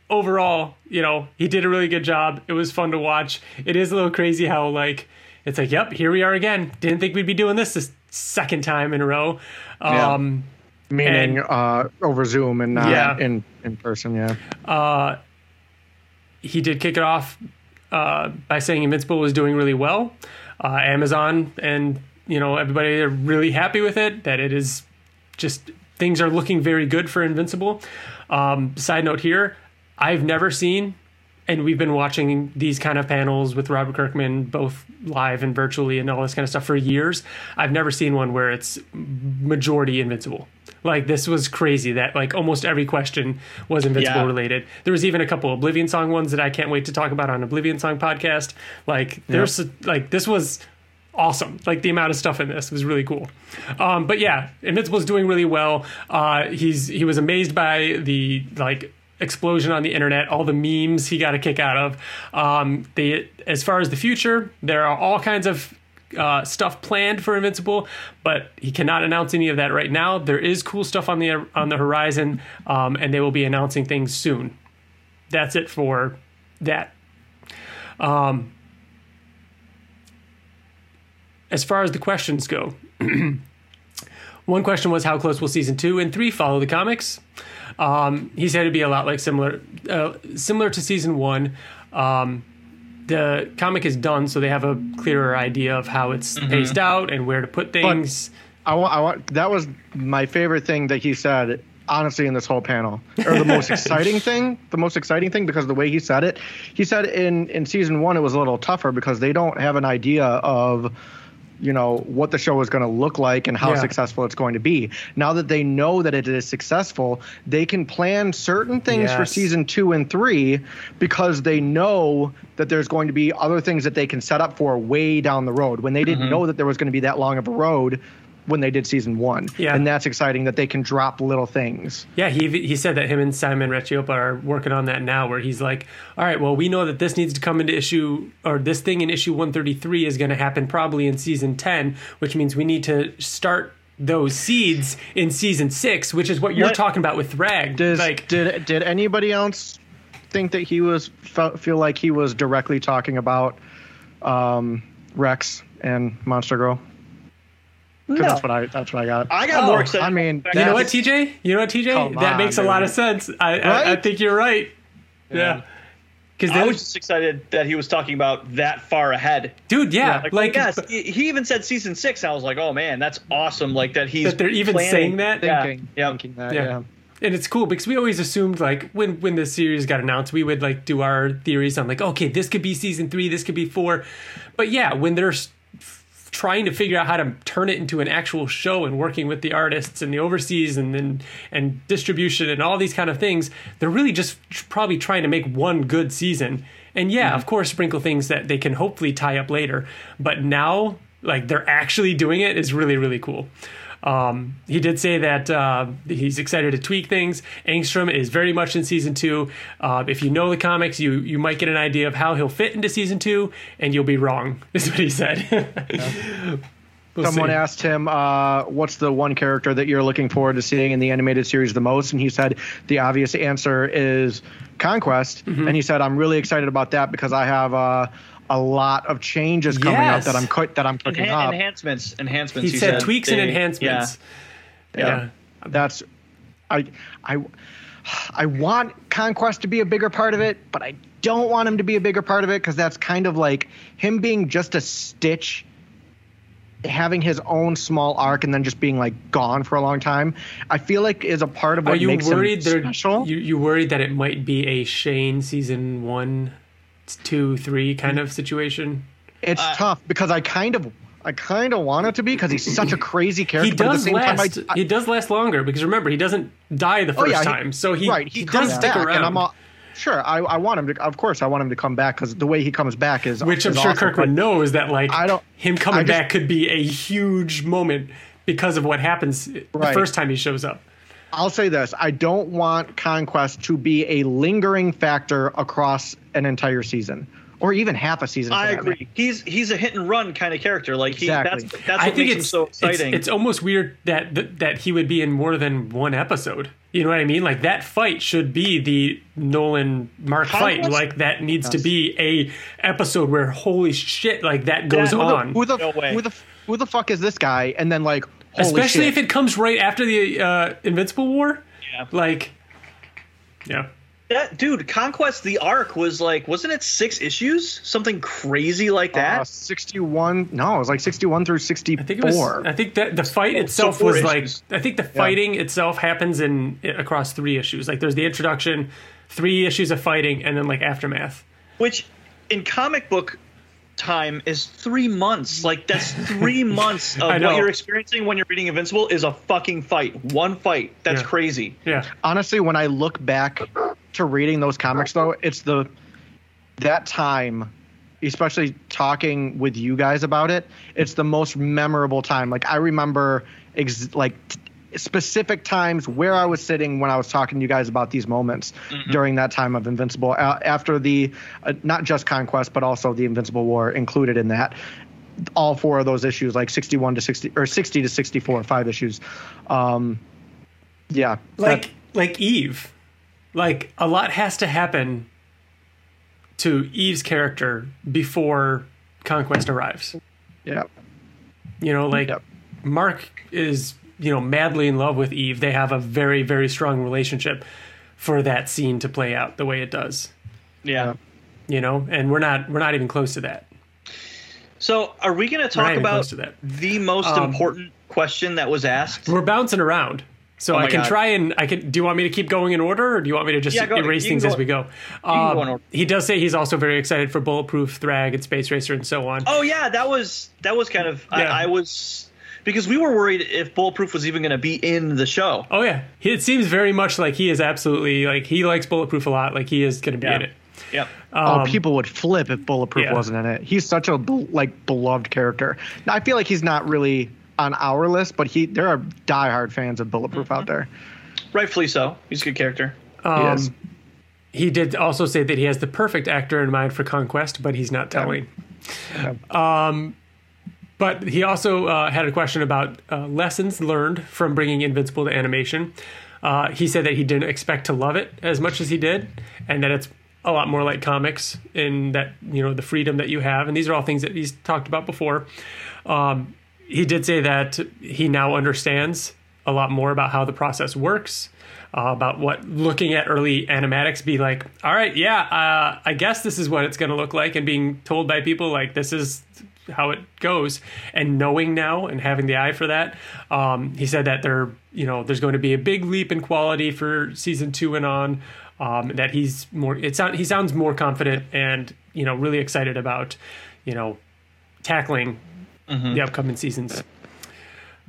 overall, you know, he did a really good job. It was fun to watch. It is a little crazy how like it's like, yep, here we are again. Didn't think we'd be doing this this second time in a row. Yeah. Um, Meaning And- uh, over Zoom and not Yeah. in in person. Yeah. Uh, he did kick it off uh, by saying Invincible was doing really well. Uh, Amazon and you know everybody are really happy with it. That it is just things are looking very good for Invincible. Um, side note here, I've never seen, and we've been watching these kind of panels with Robert Kirkman, both live and virtually, and all this kind of stuff for years. I've never seen one where it's majority Invincible. Like this was crazy that like almost every question was Invincible Yeah. related. There was even a couple Oblivion Song ones that I can't wait to talk about on Oblivion Song podcast. Like there's like this was awesome. Like the amount of stuff in this was really cool. Um, but yeah, Invincible Invincible's doing really well. Uh, he's he was amazed by the like explosion on the internet, all the memes he got a kick out of. Um, as far as the future, there are all kinds of uh, stuff planned for Invincible, but he cannot announce any of that right now. There is cool stuff on the on the horizon, um, and they will be announcing things soon. That's it for that. Um, as far as the questions go, one question was how close will season two and three follow the comics? Um, he said it'd be a lot like similar, uh, similar to season one. Um, the comic is done, so they have a clearer idea of how it's Mm-hmm. paced out and where to put things. I want, I want. That was my favorite thing that he said. Honestly, in this whole panel, or the most exciting thing, the most exciting thing because of the way he said it, he said in in season one it was a little tougher because they don't have an idea of, you know, what the show is going to look like and how Yeah. successful it's going to be. Now that they know that it is successful, they can plan certain things for season two and three because they know that there's going to be other things that they can set up for way down the road when they didn't Mm-hmm. know that there was going to be that long of a road when they did season one. Yeah. And that's exciting that they can drop little things. Yeah, he he said that him and Simon Racioppa are working on that now, where he's like, all right, well, we know that this needs to come into issue, or this thing in issue 133 is going to happen probably in season 10, which means we need to start those seeds in season six, which is what you're What- talking about with Thrag. Does, like, did did anybody else think that he was felt, feel like he was directly talking about um, Rex and Monster Girl? 'Cause No. that's what I that's what I got. I got Oh, more excited. I mean, you know what, TJ? You know what, TJ? That on, makes a lot of sense. I, I, I think you're right. Yeah. Because I was just excited that he was talking about that far ahead. dude, yeah, Like, oh, like, yes, he, he even said season six. I was like, oh man, that's awesome. Like that he's that they're even planning- saying that. Yeah, thinking, yeah. thinking that. Yeah. Yeah. and it's cool because we always assumed like when when the series got announced we would like do our theories on like okay this could be season three this could be four but yeah when they're s- f- trying to figure out how to turn it into an actual show and working with the artists and the overseas and then and distribution and all these kind of things they're really just probably trying to make one good season. And yeah mm-hmm. of course sprinkle things that they can hopefully tie up later but now like they're actually doing it is really really cool um, he did say that uh, he's excited to tweak things. Angstrom is very much in season two. Uh, if you know the comics, you you might get an idea of how he'll fit into season two, and you'll be wrong. Is what he said. We'll Someone see. asked him, uh, "What's the one character that you're looking forward to seeing in the animated series the most?" And he said the obvious answer is Conquest. Mm-hmm. And he said, "I'm really excited about that because I have uh, a lot of changes coming Yes. up that I'm co- that I'm cooking Enhan- up." enhancements, enhancements. He said tweaks and enhancements. Yeah. Yeah. That's I I I want Conquest to be a bigger part of it, but I don't want him to be a bigger part of it because that's kind of like him being just a stitch having his own small arc and then just being like gone for a long time. I feel like is a part of Are what you makes worried? him They're, special. you you worried that it might be a Shane season one, two, three kind of situation? it's uh, tough because I kind of I kind of want it to be because he's such a crazy character. He but at the does same last. time, I, I, he does last longer because remember he doesn't die the oh first yeah, he- time, so he right he, he, does comes stick back, around. and I'm all, sure I, I want him to. Of course, I want him to come back because the way he comes back is Which I'm sure awesome, Kirkman knows that like I don't- him coming I just- back could be a huge moment because of what happens the first time he shows up. I'll say this: I don't want Conquest to be a lingering factor across an entire season, or even half a season. I agree. matter. He's he's a hit and run kind of character. Like he Exactly. that's that's what I think makes him it's, so it's exciting. it's almost weird that, that that he would be in more than one episode. You know what I mean? Like that fight should be the Nolan Mark fight. Like that needs to be a episode where holy shit, like that goes Yeah, who the- on. Who the No way. who the who the fuck is this guy? And then like, holy Especially shit. if it comes right after the uh, Invincible War. Yeah. Like, yeah. that dude, Conquest the arc was like wasn't it six issues? Something crazy like that. Uh, 61 no it was like 61 through 64 I think it was. I think that the fight Oh, itself so four was like. I think the fighting itself happens in across three issues. Like there's the introduction, three issues of fighting, and then like aftermath. which in comic book time is three months. Like that's three months of what you're experiencing when you're reading Invincible is a fucking fight. One fight. That's Yeah. crazy. Yeah. honestly when i look back to reading those comics though it's the that time especially talking with you guys about it it's the most memorable time like i remember ex- like t- specific times where i was sitting when i was talking to you guys about these moments during that time of invincible uh, after the uh, not just conquest but also the invincible war included in that all four of those issues, like 61 to 60 or 60 to 64, five issues. Um, yeah, like that- like Eve, like a lot has to happen to Eve's character before Conquest arrives. yeah, You know, like Yep. Mark is you know madly in love with Eve. They have a very very strong relationship for that scene to play out the way it does. Yeah. You know, and we're not we're not even close to that. So, are we going to talk about the most Um, important question that was asked? We're bouncing around. So Oh I can God. try and I can. Do you want me to keep going in order, or do you want me to just Yeah, go- erase things go- as we go? Um, go he does say he's also very excited for Bulletproof, Thrag, and Space Racer, and so on. Oh yeah, that was that was kind of Yeah. I, I was because we were worried if Bulletproof was even going to be in the show. Oh yeah, it seems very much like he is absolutely like he likes Bulletproof a lot. Like he is going to be Yeah. in it. Yep. oh, people would flip if Bulletproof Um, yeah. wasn't in it. He's such a like beloved character. Now, I feel like he's not really on our list, but he there are diehard fans of Bulletproof Mm-hmm. out there. Rightfully so. He's a good character. Um, is. he did also say that he has the perfect actor in mind for Conquest, but he's not telling. Um, but he also uh, had a question about uh, lessons learned from bringing Invincible to animation. Uh, he said that he didn't expect to love it as much as he did, and that it's a lot more like comics in that you know the freedom that you have. And these are all things that he's talked about before. Um, he did say that he now understands a lot more about how the process works. Uh, about what looking at early animatics be like all right yeah uh, i guess this is what it's going to look like and being told by people like this is how it goes. And knowing now and having the eye for that um, he said that there you know there's going to be a big leap in quality for season two and on um, that he's more it sound, he sounds more confident and you know really excited about you know tackling the upcoming seasons.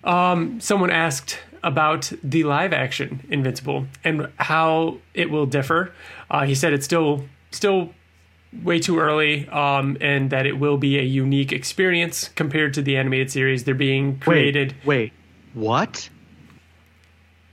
Um, someone asked about the live action invincible and how it will differ. Uh, he said it's still still way too early um, and that it will be a unique experience compared to the animated series they're being created Wait, wait, what?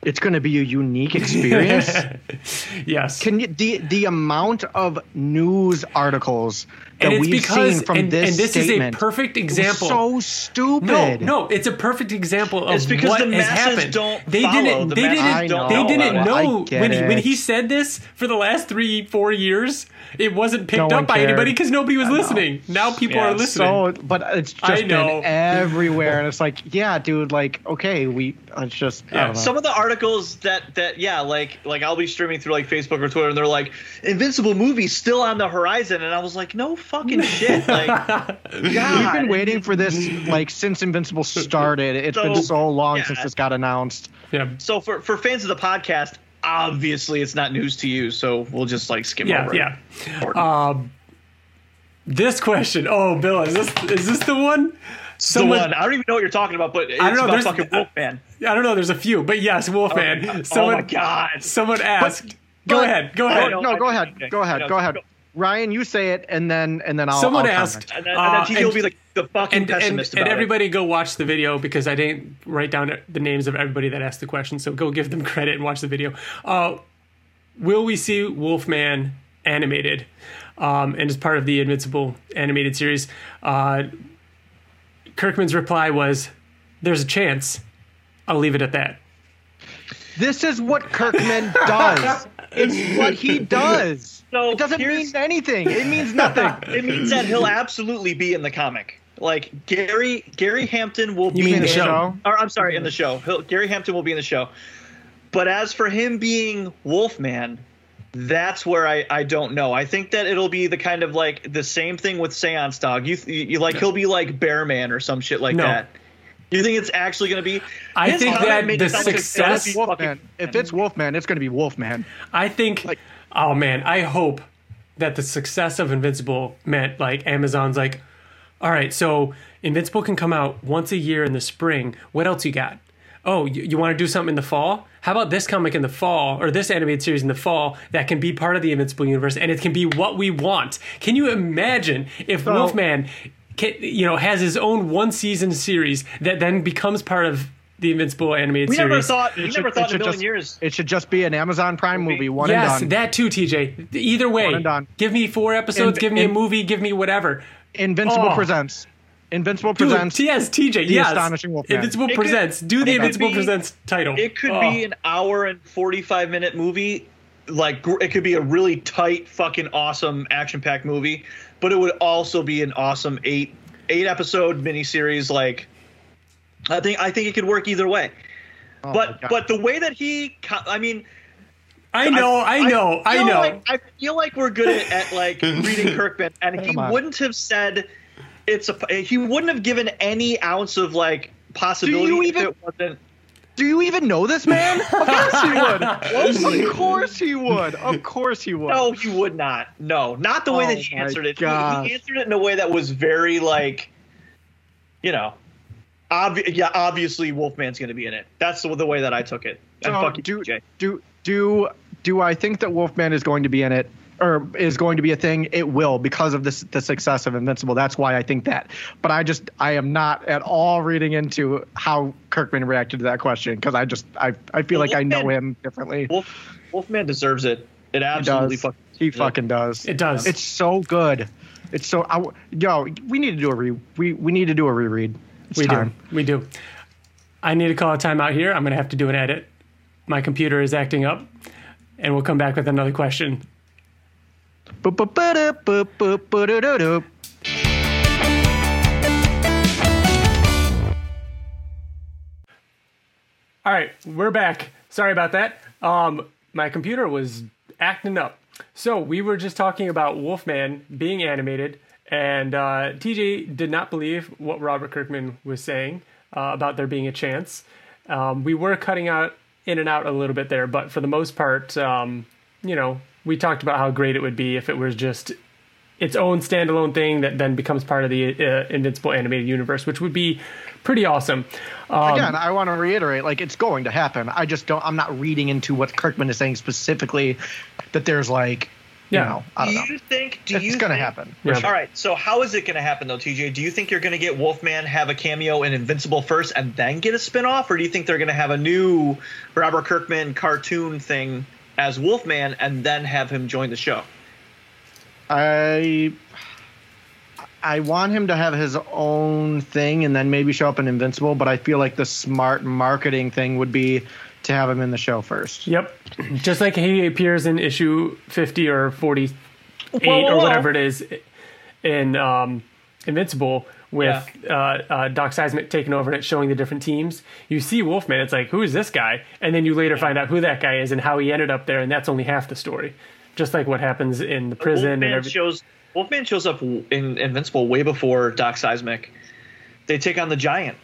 It's going to be a unique experience. yes Can you the the amount of news articles that and it's we've because seen from and, this and this statement is a perfect example so stupid. No, no, it's a perfect example of It's because what the has masses happened. don't they follow. didn't. The They didn't. don't They know didn't about know when he, when he said this for the last three, four years. It wasn't picked No up by cared. anybody because nobody was listening. Now people Yeah, are listening. So, but it's just been everywhere, and it's like, yeah, dude, like, okay, we, uh, it's just, I Yeah. don't know. Some of the articles that that yeah, like like I'll be streaming through like Facebook or Twitter, and they're like, "Invincible movie still on the horizon," and I was like, "No fucking shit!" Like, We've been waiting for this like since Invincible started. It's been So, so long yeah. since this got announced. yeah, So for for fans of the podcast, obviously it's not news to you, so we'll just like skim yeah, over it. yeah. Um, this question. Oh, Bill, is this is this the one? It's the one. I don't even know what you're talking about, but it's don't know, about there's- fucking Wolfman. I don't know. There's a few, but yes, Wolfman. oh someone, my god. someone asked. go but- ahead. Go ahead. know. No, go ahead, go ahead, go ahead. Ryan, you say it, and then and then I'll. Someone I'll asked, comment. And then, and then Uh, TJ will and- be like the fucking and, and, pessimist and about everybody go watch the video because I didn't write down the names of everybody that asked the question. So go give them credit and watch the video. Uh, will we see Wolfman animated um, and as part of the Invincible animated series? Uh, Kirkman's reply was, "There's a chance. I'll leave it at that." This is what Kirkman does. It's what he does. So it doesn't mean anything. It means nothing. it. It means that he'll absolutely be in the comic. Like Gary Gary Hampton will be mean in the it. show? Or I'm sorry, in the show. He'll, Gary Hampton will be in the show. But as for him being Wolfman, that's where I, I don't know. I think that it'll be the kind of like the same thing with Science Dog. You you like he'll be like Bearman or some shit like No. that. You think it's actually going to be? I think that the it sound it's gonna success- be fucking- Wolfman. If it's Wolfman, it's going to be Wolfman. I think. Like- oh man, I hope that the success of Invincible meant like Amazon's like, all right, so Invincible can come out once a year in the spring. What else you got? Oh, you, you want to do something in the fall? How about this comic in the fall or this animated series in the fall that can be part of the Invincible universe and it can be what we want? Can you imagine if So- Wolfman, you know, has his own one season series that then becomes part of the Invincible animated We series? never thought. We It should- never it thought in a should million just- years. It should just be an Amazon Prime movie, one yes, and done. that too, TJ. Either way, One and done. give me four episodes, In- give me a movie, give me whatever. Invincible Oh. presents. Invincible Dude, presents. yes, TJ, yes. Astonishing Wolfman. Invincible It could- presents. Do the Invincible be- presents title. It could Oh. be an hour and 45 minute movie. Like, it could be a really tight, fucking awesome action packed movie, but it would also be an awesome eight eight episode miniseries. Like, I think I think it could work either way. Oh but but the way that he, I mean, I know, I, know, I, feel know. Like, I feel like we're good at, at like reading Kirkman, and he wouldn't have said it's a. He wouldn't have given any ounce of like possibility you if it wasn't. Do you even know this man? Of course he would. of course he would. Of course he would. No, he would not. No, not the way Oh that he answered it. He, he answered it in a way that was very like, you know, obvi- yeah, obviously Wolfman's going to be in it. That's the, the way that I took it. And So, fuck you, do, TJ. do do do I think that Wolfman is going to be in it or is going to be a thing? It will because of this the success of Invincible. That's why I think that. But I just I am not at all reading into how Kirkman reacted to that question because I just I I feel like I know him differently. Wolf, Wolfman deserves it. It absolutely does. fucking. He fucking does. It does. It's so good. It's so I, yo. We need to do a re. We we need to do a reread. It's we time. do. We do. I need to call a timeout here. I'm going to have to do an edit. My computer is acting up, and we'll come back with another question. All right, we're back. Sorry about that. Um, my computer was acting up. So we were just talking about Wolfman being animated, and uh, TJ did not believe what Robert Kirkman was saying uh, about there being a chance. Um, we were cutting out in and out a little bit there, but for the most part, um, you know, we talked about how great it would be if it was just its own standalone thing that then becomes part of the uh, Invincible animated universe, which would be pretty awesome. Um, Again, I want to reiterate, like it's going to happen. I just don't. I'm not reading into what Kirkman is saying specifically. That there's like, Yeah. you know, I Do don't know. you think? Do It's you gonna happen. Yeah. All right. So how is it going to happen though, TJ? Do you think you're going to get Wolfman have a cameo in Invincible first and then get a spin-off, or do you think they're going to have a new Robert Kirkman cartoon thing as Wolfman and then have him join the show? I I want him to have his own thing and then maybe show up in Invincible. But I feel like the smart marketing thing would be to have him in the show first. Yep. Just like he appears in issue 50 or 48 Whoa, whoa, or whatever it is in um, Invincible with uh, uh, Doc Seismic taking over and it showing the different teams. You see Wolfman, it's like, who is this guy? And then you later find out who that guy is and how he ended up there, and that's only half the story. Just like what happens in the prison and Wolfman everything. shows Wolfman shows up in Invincible way before Doc Seismic. They take on the Giant.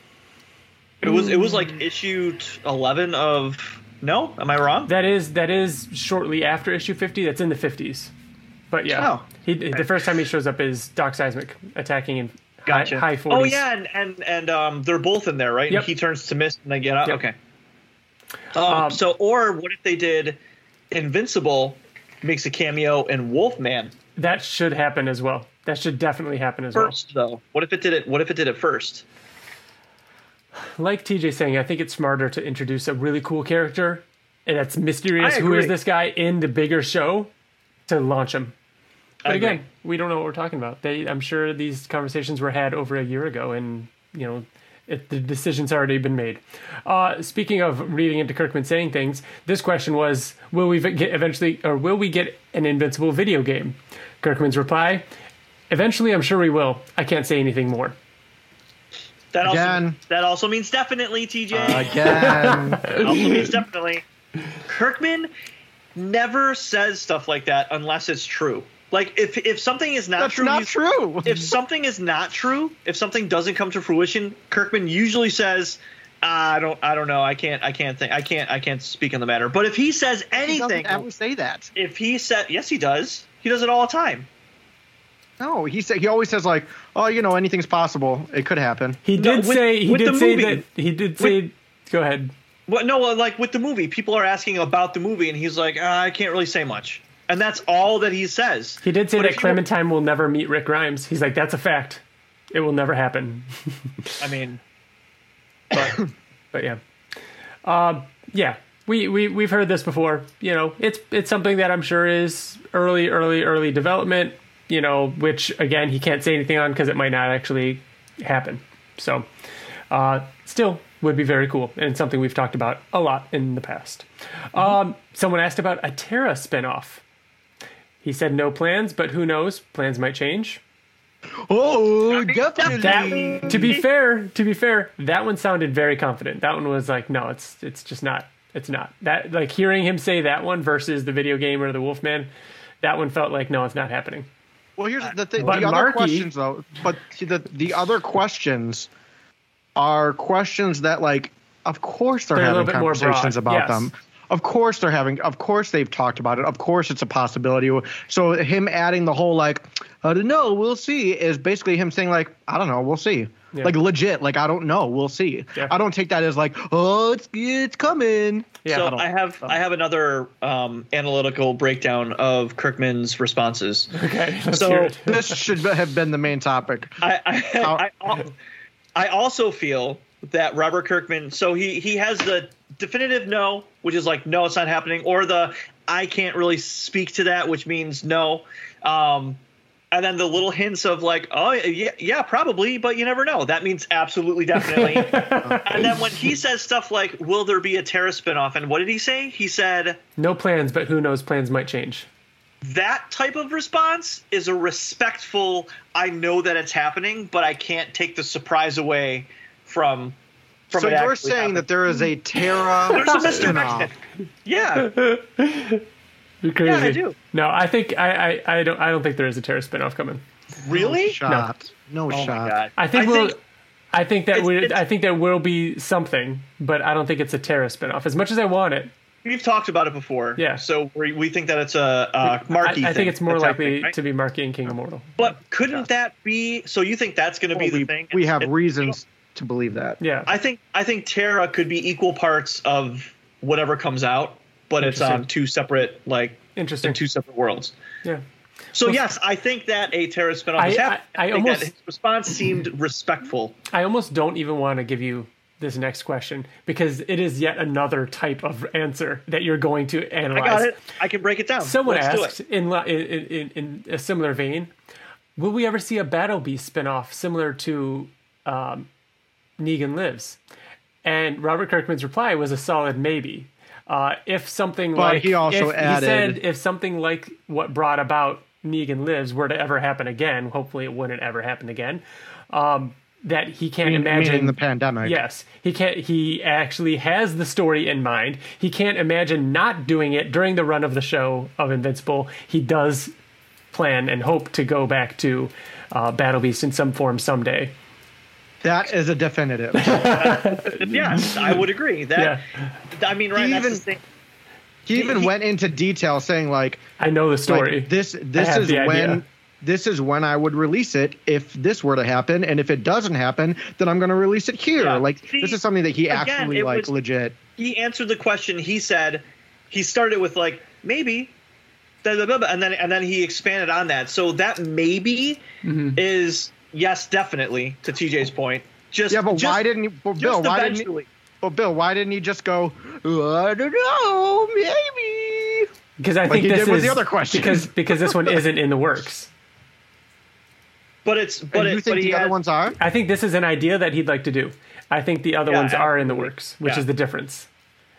It was it was like issue eleven of no, am I wrong? That is that is shortly after issue 50. That's in the 50s. But yeah, Oh. he, the first time he shows up is Doc Seismic attacking in Gotcha. high, high 40s. Oh yeah, and and and um, they're both in there, right? Yep. And he turns to mist, and they get out. Yep. Okay. Um, Um, so, or what if they did Invincible makes a cameo in Wolfman That should happen as well. That should definitely happen as well. first, though? What if it did it? What if it did it first? Like TJ saying, I think it's smarter to introduce a really cool character and that's mysterious. Who is this guy in the bigger show to launch him? But again, we don't know what we're talking about. They, I'm sure these conversations were had over a year ago, and you know, it, the decision's already been made. Uh, speaking of reading into Kirkman saying things, this question was: Will we get eventually, or will we get an Invincible video game? Kirkman's reply: Eventually, I'm sure we will. I can't say anything more. That also Again. that also means definitely, TJ. Again, That also means definitely. Kirkman never says stuff like that unless it's true. Like if if something is not that's true, not he's- true. if something is not true, if something doesn't come to fruition, Kirkman usually says, "I don't, I don't know, I can't, I can't think, I can't, I can't speak on the matter." But if he says anything, doesn't say that. if he said, yes, he does. He does it all the time. No, he said he always says like, oh, you know, anything's possible. It could happen. He No, did with- say he did say movie. that he did say. go ahead. Well, no, uh, like with the movie, people are asking about the movie, and he's like, "Ah, "I can't really say much," and that's all that he says. He did say But that Clementine will never meet Rick Grimes. He's like, that's a fact. It will never happen. I mean, But yeah, um, yeah, we we we've heard this before. You know, it's it's something that I'm sure is early, early, early development. You know, which again he can't say anything on because it might not actually happen. So, uh, still would be very cool and something we've talked about a lot in the past. Um, someone asked about a Terra spinoff. He said no plans, but who knows? Plans might change. Oh, definitely. That, to be fair, to be fair, that one sounded very confident. That one was like, no, it's it's just not. It's not that like hearing him say that one versus the video game or the Wolfman. That one felt like no, it's not happening. Well, here's the thing. But the other Marky- questions, though, but the the other questions are questions that, like, of course they're, They're having little bit more conversations about yes. them. Of course they're having. Of course they've talked about it. Of course it's a possibility. So him adding the whole like, I don't know, we'll see, is basically him saying like, I don't know, we'll see. Yeah. Like legit, like I don't know, we'll see. Yeah. I don't take that as like, oh, it's it's coming. Yeah, so I I have I have another um, analytical breakdown of Kirkman's responses. Okay, So- This should have been the main topic. I I, I, I also feel that Robert Kirkman. So he he has the definitive no, which is like no, it's not happening, or the I can't really speak to that, which means no. Um, and then the little hints of like, oh yeah, yeah, probably, but you never know. That means absolutely, definitely. and then when he says stuff like, "Will there be a Terra spinoff?" and what did he say? He said No plans, but who knows? Plans might change. that type of response is a respectful i know that it's happening but i can't take the surprise away from from So it you're saying happening. that there is a Terra there's a spinoff. misdirection yeah You're crazy. I do. No, I think I, I, I don't I don't think there is a Terra spinoff coming. really No shot. No, oh my shot. god I think we'll. I think that It's- we it's- I think there will be something, but I don't think it's a Terra spinoff. As much as I want it, we've talked about it before Yeah. so we, we think that it's a, a I, marquee I thing think it's more likely happening, right? to be Marky and King Immortal. but couldn't that be so you think that's going to be Well, the thing we have It- reasons to believe that. Yeah, i think i think terra could be equal parts of whatever comes out but it's on two separate like interesting. in two separate worlds yeah, So yes, I think that a Terra spinoff I- is happening. I- I think almost- that his response seemed respectful. I almost don't even want to give you this next question because it is yet another type of answer that you're going to analyze. I got it. I can break it down. Someone Let's asked it. in, in, in in a similar vein, will we ever see a Battle Beast spinoff similar to um, Negan Lives? And Robert Kirkman's reply was a solid maybe. Uh, if something But like he also if, added- he said if something like what brought about Negan Lives were to ever happen again, hopefully it wouldn't ever happen again. Um, that he can't Mean- imagine the pandemic. Yes, he can't. He actually has the story in mind. He can't imagine not doing it during the run of the show of Invincible. He does plan and hope to go back to uh, Battle Beast in some form someday. That is a definitive. Yes, I would agree. That I mean, right? He that's even- the thing. he even He- went into detail saying like, I know the like story. this this is when idea. this is when I would release it if this were to happen, and if it doesn't happen, then I'm going to release it here. Yeah. Like See, this is something that he again, actually it like was- legit. He answered the question. He said he started with like maybe, and then and then he expanded on that. So that maybe Mm-hmm. is yes, definitely to TJ's point. Just Yeah, but just- why didn't he? Well, Bill, just why didn't he? eventually. Well, Bill, why didn't he just go? I don't know, maybe. because I like think he this did is with the other question. because because this one isn't in the works. But it's but and it, you think but he the other has- ones are? I think this is an idea that he'd like to do. I think the other Yeah, ones are in the works, which Yeah. is the difference.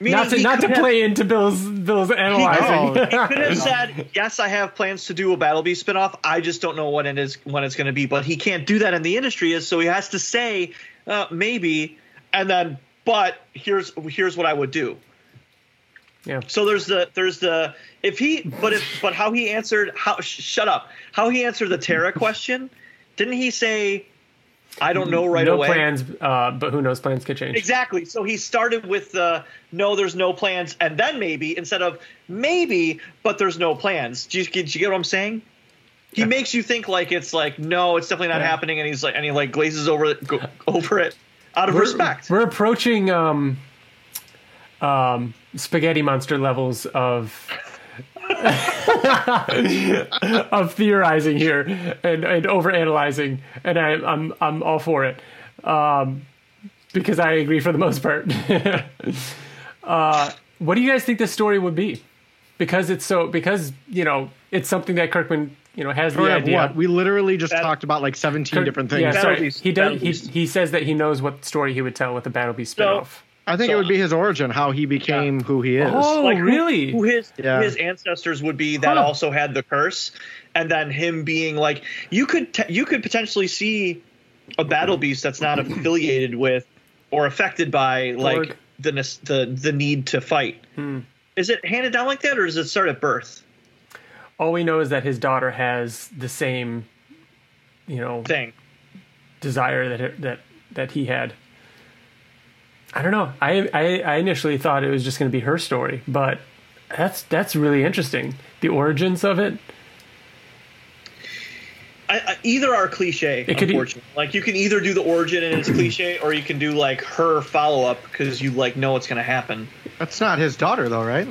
Meaning Not to not to have- play into Bill's Bill's analyzing. Oh. He could have said, "Yes, I have plans to do a Battle Beast spinoff. I just don't know when it is when it's going to be." But he can't do that in the industry, is so he has to say uh, maybe, and then but here's here's what I would do. yeah. So there's the there's the if he but if but how he answered how sh- shut up how he answered the Terra question, didn't he say, "I don't know right no away"? No plans, uh, but who knows? Plans could change. Exactly. So he started with the no, there's no plans, and then maybe instead of maybe, but there's no plans. Do you, do you get what I'm saying? He makes you think like it's like no, it's definitely not Yeah. happening, and he's like and he like glazes over it, go, over it out of We're- respect. We're approaching um, um, spaghetti monster levels of of theorizing here and, and over analyzing, and I, I'm I'm all for it um, because I agree for the most part. uh, what do you guys think the story would be? because it's so because you know it's something that Kirkman you know has the Or idea. what? We literally just That- talked about like 17 Kirk- different things. Yeah, Battle sorry. Beast- He does. He, he says that he knows what story he would tell with the Battle Beast So- spinoff. I think So- it would be his origin, how he became who he is. Oh, like really? Who, his Yeah. his ancestors would be that Huh. also had the curse, and then him being like you could te- you could potentially see a battle beast that's not affiliated with or affected by like Borg. the the the need to fight. Hmm. Is it handed down like that, or does it start at birth? All we know is that his daughter has the same, you know, Thing. desire that that that he had. I don't know. I, I I initially thought it was just going to be her story, but that's that's really interesting. The origins of it. I, I, either are cliche, It could e- unfortunately. like you can either do the origin and it's cliche, or you can do like her follow up because you like know what's going to happen. That's not his daughter, though, right?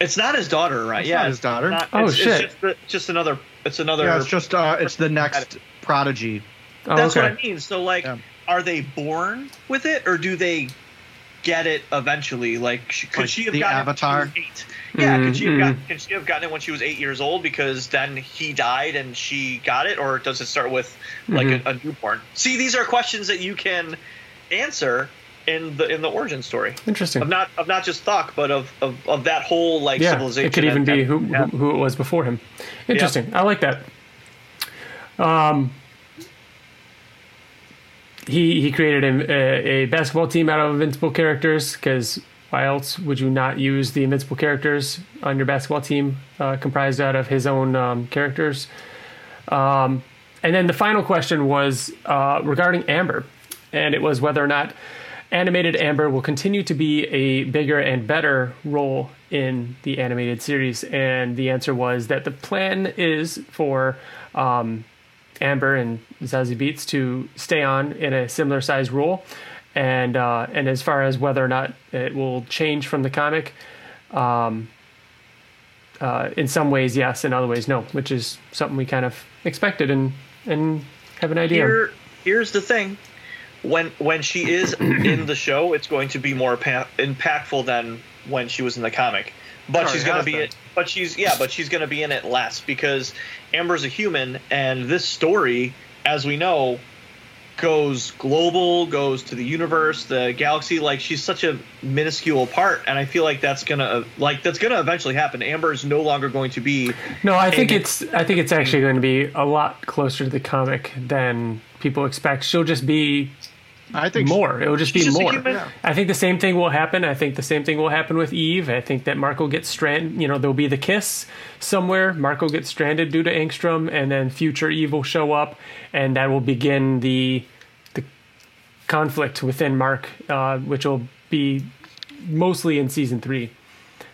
It's not his daughter, right? It's yeah, not his daughter. not- Oh, it's, shit. It's just, just another. It's another. Yeah, it's just uh, it's the next prodigy. Oh, That's okay. what I mean. So like, Yeah. Are they born with it, or do they get it eventually? Like, sh- could Like she have the gotten Avatar? it when she was eight? Yeah, could she have Mm, gotten? Could she have gotten it when she was eight years old because then he died and she got it, or does it start with like Mm-hmm. a, a newborn? See, these are questions that you can answer in the in the origin story Interesting. of not of not just Thok, but of of, of that whole like yeah, civilization. it could even and- be and- who, yeah. who who it was before him. Interesting. I like that. Um, he he created a, a, basketball team out of invincible characters because why else would you not use the invincible characters on your basketball team uh, comprised out of his own um, characters? Um, and then the final question was uh, regarding Amber, and it was whether or not animated Amber will continue to be a bigger and better role in the animated series. And the answer was that the plan is for um, Amber and Zazie Beetz to stay on in a similar size role. And uh, and as far as whether or not it will change from the comic, um, uh, in some ways yes, in other ways no, which is something we kind of expected and and have an idea. Here, here's the thing: when when she is in the show, it's going to be more pa- impactful than when she was in the comic. But she's going to be it. But she's yeah, but she's going to be in it less because Amber's a human, and this story, as we know, goes global, goes to the universe, the galaxy. Like she's such a minuscule part, and I feel like that's gonna like that's gonna eventually happen. Amber is no longer going to be No, I think it's I think it's actually going to be a lot closer to the comic than people expect. She'll just be I think more. It will just be just more. Yeah. I think the same thing will happen. I think the same thing will happen with Eve. I think that Marco gets stranded. You know, there'll be the kiss somewhere. Marco gets stranded due to Angstrom, and then future Eve will show up, and that will begin the the conflict within Mark, uh, which will be mostly in season three.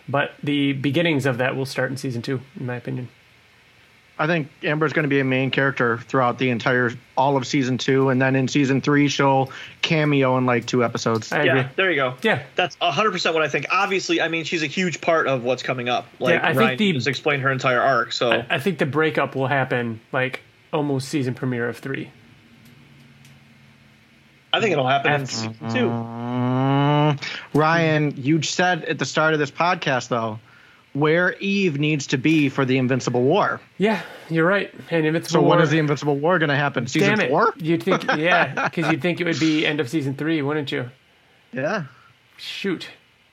But the beginnings of that will start in season two, in my opinion. I think Amber's going to be a main character throughout the entire all of season two, and then in season three she'll cameo in like two episodes. I yeah. agree. There you go. Yeah. That's 100% what I think. Obviously, I mean, she's a huge part of what's coming up. Like, Yeah, I think Ryan the- just explained her entire arc. So, I, I think the breakup will happen like almost season premiere of three. I think it'll happen in season two. Mm, Ryan, you said at the start of this podcast though, where Eve needs to be for the Invincible War. Yeah, you're right. And Invincible So when War- is the Invincible War going to happen? Season Damn it. four? You'd think, yeah, because you'd think it would be end of season three, wouldn't you? Yeah, Shoot.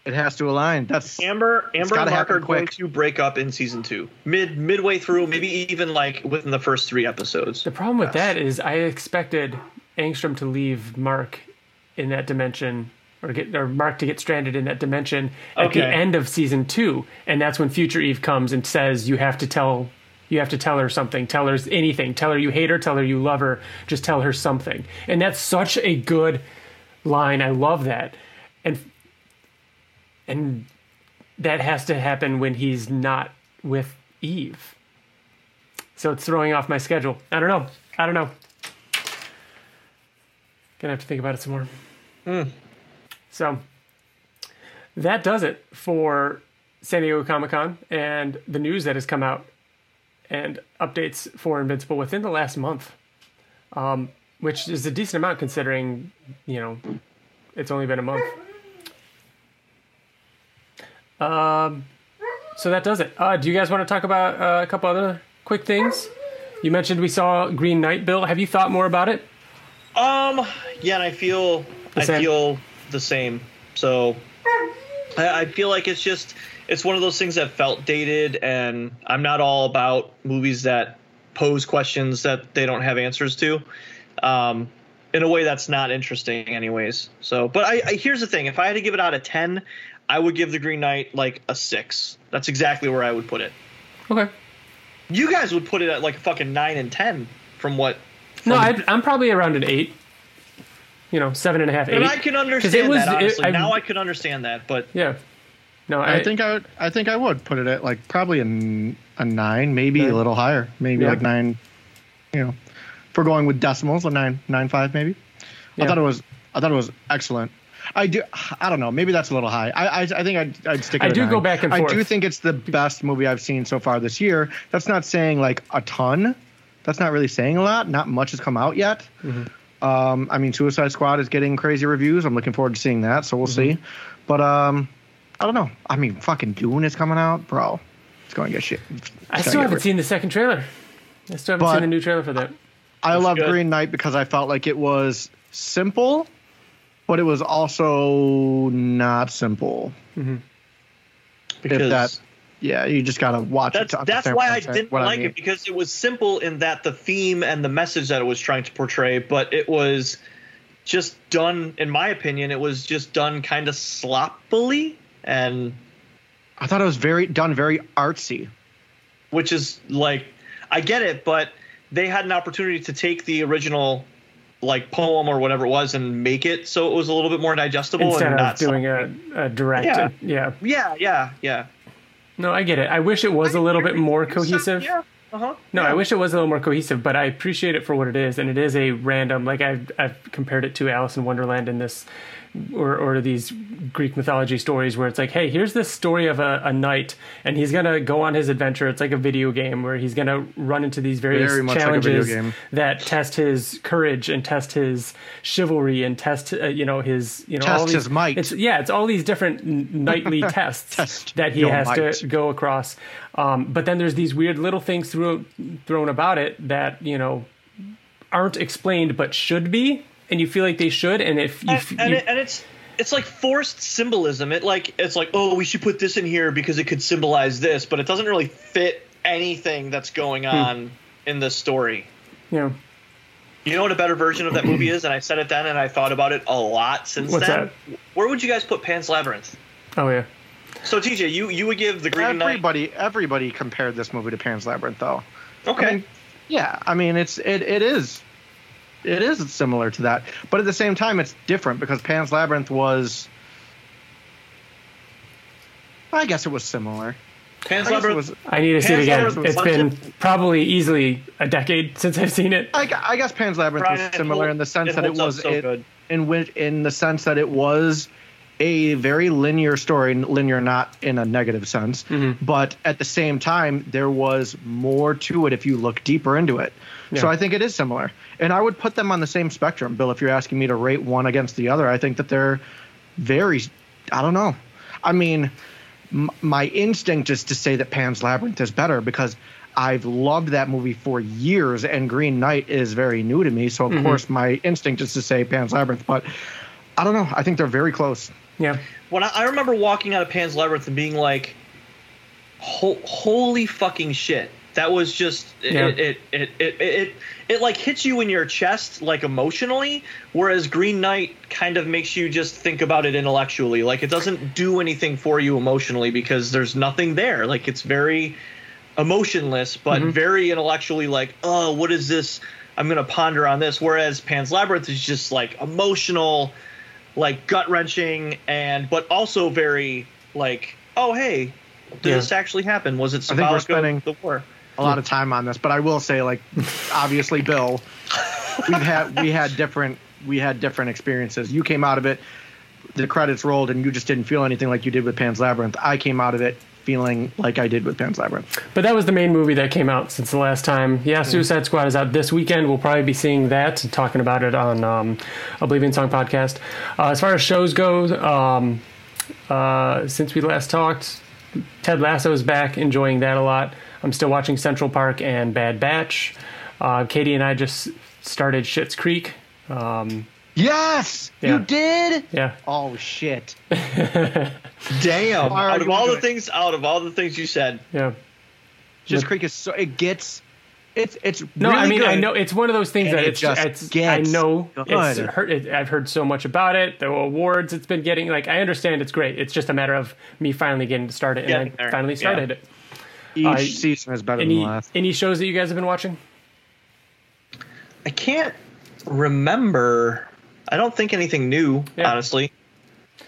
it has to align. That's Amber, Amber and Mark happen are going to break up in season two, mid midway through, maybe even like within the first three episodes. The problem with that is I expected Angstrom to leave Mark in that dimension, or get or Mark to get stranded in that dimension at the end of season two, and that's when Future Eve comes and says you have to tell. You have to tell her something. Tell her anything. Tell her you hate her. Tell her you love her. Just tell her something. And that's such a good line. I love that. And and that has to happen when he's not with Eve. So it's throwing off my schedule. I don't know. I don't know. Gonna have to think about it some more. Hmm. So that does it for San Diego Comic Con and the news that has come out and updates for Invincible within the last month, um, which is a decent amount considering, you know, it's only been a month. Um, so that does it. Uh, do you guys want to talk about uh, a couple other quick things? You mentioned we saw Green Knight. Bill, have you thought more about it? Um, yeah, and I feel I feel the same. So I, I feel like it's just it's one of those things that felt dated, and I'm not all about movies that pose questions that they don't have answers to. Um, in a way that's not interesting, anyways. So, but I, I here's the thing: if I had to give it out of ten, I would give The Green Knight like a six. That's exactly where I would put it. Okay. You guys would put it at like a fucking nine and ten, from what No, I'd, I'm probably around an eight. You know, seven and a half, eight. And I can understand it was- that. it- I- now I can understand that. But Yeah. No, I, I think I would. I think I would put it at like probably a, a nine, maybe Nine. a little higher, maybe Yeah. like nine. You know, if we're going with decimals, a nine, nine five maybe. Yeah. I thought it was. I thought it was excellent. I do. I don't know. Maybe that's a little high. I. I, I think I'd, I'd stick. I at a do go back and I forth. I do think it's the best movie I've seen so far this year. That's not saying like a ton. That's not really saying a lot. Not much has come out yet. Mm-hmm. Um, I mean, Suicide Squad is getting crazy reviews. I'm looking forward to seeing that. So we'll Mm-hmm. see. But um, I don't know. I mean, fucking Dune is coming out, bro. It's going to get shit. it's I still haven't ri- seen the second trailer. I still haven't But- seen the new trailer for that. I love good. Green Knight because I felt like it was simple, but it was also not simple. because that- Yeah, you just gotta watch that's it. to that's why I didn't what like mean. it because it was simple in that the theme and the message that it was trying to portray, but it was just done. In my opinion, it was just done kind of sloppily, and I thought it was very done, very artsy. which is like I get it, but they had an opportunity to take the original like poem or whatever it was and make it so it was a little bit more digestible Instead and of not doing a, a direct. Yeah. yeah. yeah yeah yeah No, I get it. I wish it was a little bit more cohesive. yeah uh-huh No, yeah. I wish it was a little more cohesive, but I appreciate it for what it is, and it is a random. Like I've I've compared it to Alice in Wonderland in this, or or these Greek mythology stories where it's like, hey, here's this story of a, a knight, and he's gonna go on his adventure. It's like a video game where he's gonna run into these various Very much like challenges that test his courage and test his chivalry and test uh, you know his you know all these, his might. It's yeah, it's all these different n- knightly tests Test that he has might. to go across. Um, but then there's these weird little things thrown thrown about it that you know aren't explained but should be, and you feel like they should. And if you, and, and, you it, and it's it's like forced symbolism. It like it's like oh we should put this in here because it could symbolize this, but it doesn't really fit anything that's going Hmm. on in the story. you know You know what a better version of that movie is, and I said it then, and I thought about it a lot since What's then. Where would you guys put Pan's Labyrinth? oh yeah, So TJ, you you would give the Green Knight. Everybody, everybody compared this movie to Pan's Labyrinth, though. Okay. I mean, yeah, I mean it's it it is it is similar to that, but at the same time it's different because Pan's Labyrinth was. I guess it was similar. Pan's I Labyrinth. was. I need to see it Pan's again. Labyrinth was It's been probably easily a decade since I've seen it. I, I guess Pan's Labyrinth Brian, was similar it in the sense it that it was so it, good. in which in the sense that it was a very linear story, linear not in a negative sense, Mm-hmm. but at the same time there was more to it if you look deeper into it. So I think it is similar, and I would put them on the same spectrum, Bill. If you're asking me to rate one against the other, I think that they're very. I don't know. I mean, m- my instinct is to say that Pan's Labyrinth is better because I've loved that movie for years, and Green Knight is very new to me. So of course, my instinct is to say Pan's Labyrinth, but I don't know. I think they're very close. Yeah, when I, I remember walking out of Pan's Labyrinth and being like, Ho- "Holy fucking shit!" That was just it. Yeah. It, it, it, it, it it like hits you in your chest like emotionally, whereas Green Knight kind of makes you just think about it intellectually. Like it doesn't do anything for you emotionally because there's nothing there. Like it's very emotionless, but Mm-hmm. very intellectually. Like, oh, what is this? I'm gonna ponder on this. Whereas Pan's Labyrinth is just like emotional like gut wrenching and but also very like oh hey did Yeah. this actually happen was it I think we're spending- the war A lot of time on this, but I will say, like, obviously, Bill, we've had we had different we had different experiences. You came out of it, the credits rolled, and you just didn't feel anything like you did with Pan's Labyrinth. I came out of it feeling like I did with Pan's Labyrinth. but that was the main movie that came out since the last time. Yeah, Suicide Squad is out this weekend. We'll probably be seeing that and talking about it on um, Oblivion Song podcast. Uh, as far as shows go, um, uh, since we last talked, Ted Lasso is back, enjoying that a lot. I'm still watching Central Park and Bad Batch. Uh, Katie and I just started Schitt's Creek. Um, Yes, Yeah. you did. yeah, Oh shit! Damn. Out of you all the things, out of all the things you said, yeah. Schitt's Creek is so it gets. It's it's No, really I mean good. I know it's one of those things And that it it's just it's I gets know it's good. heard, it, I've heard so much about it. The awards it's been getting, like I understand it's great. It's just a matter of me finally getting to start it, and Getting I there, finally yeah. started it. Each uh, season is better Any than the last. any shows that you guys have been watching? I can't remember. I don't think anything new, Yeah. honestly.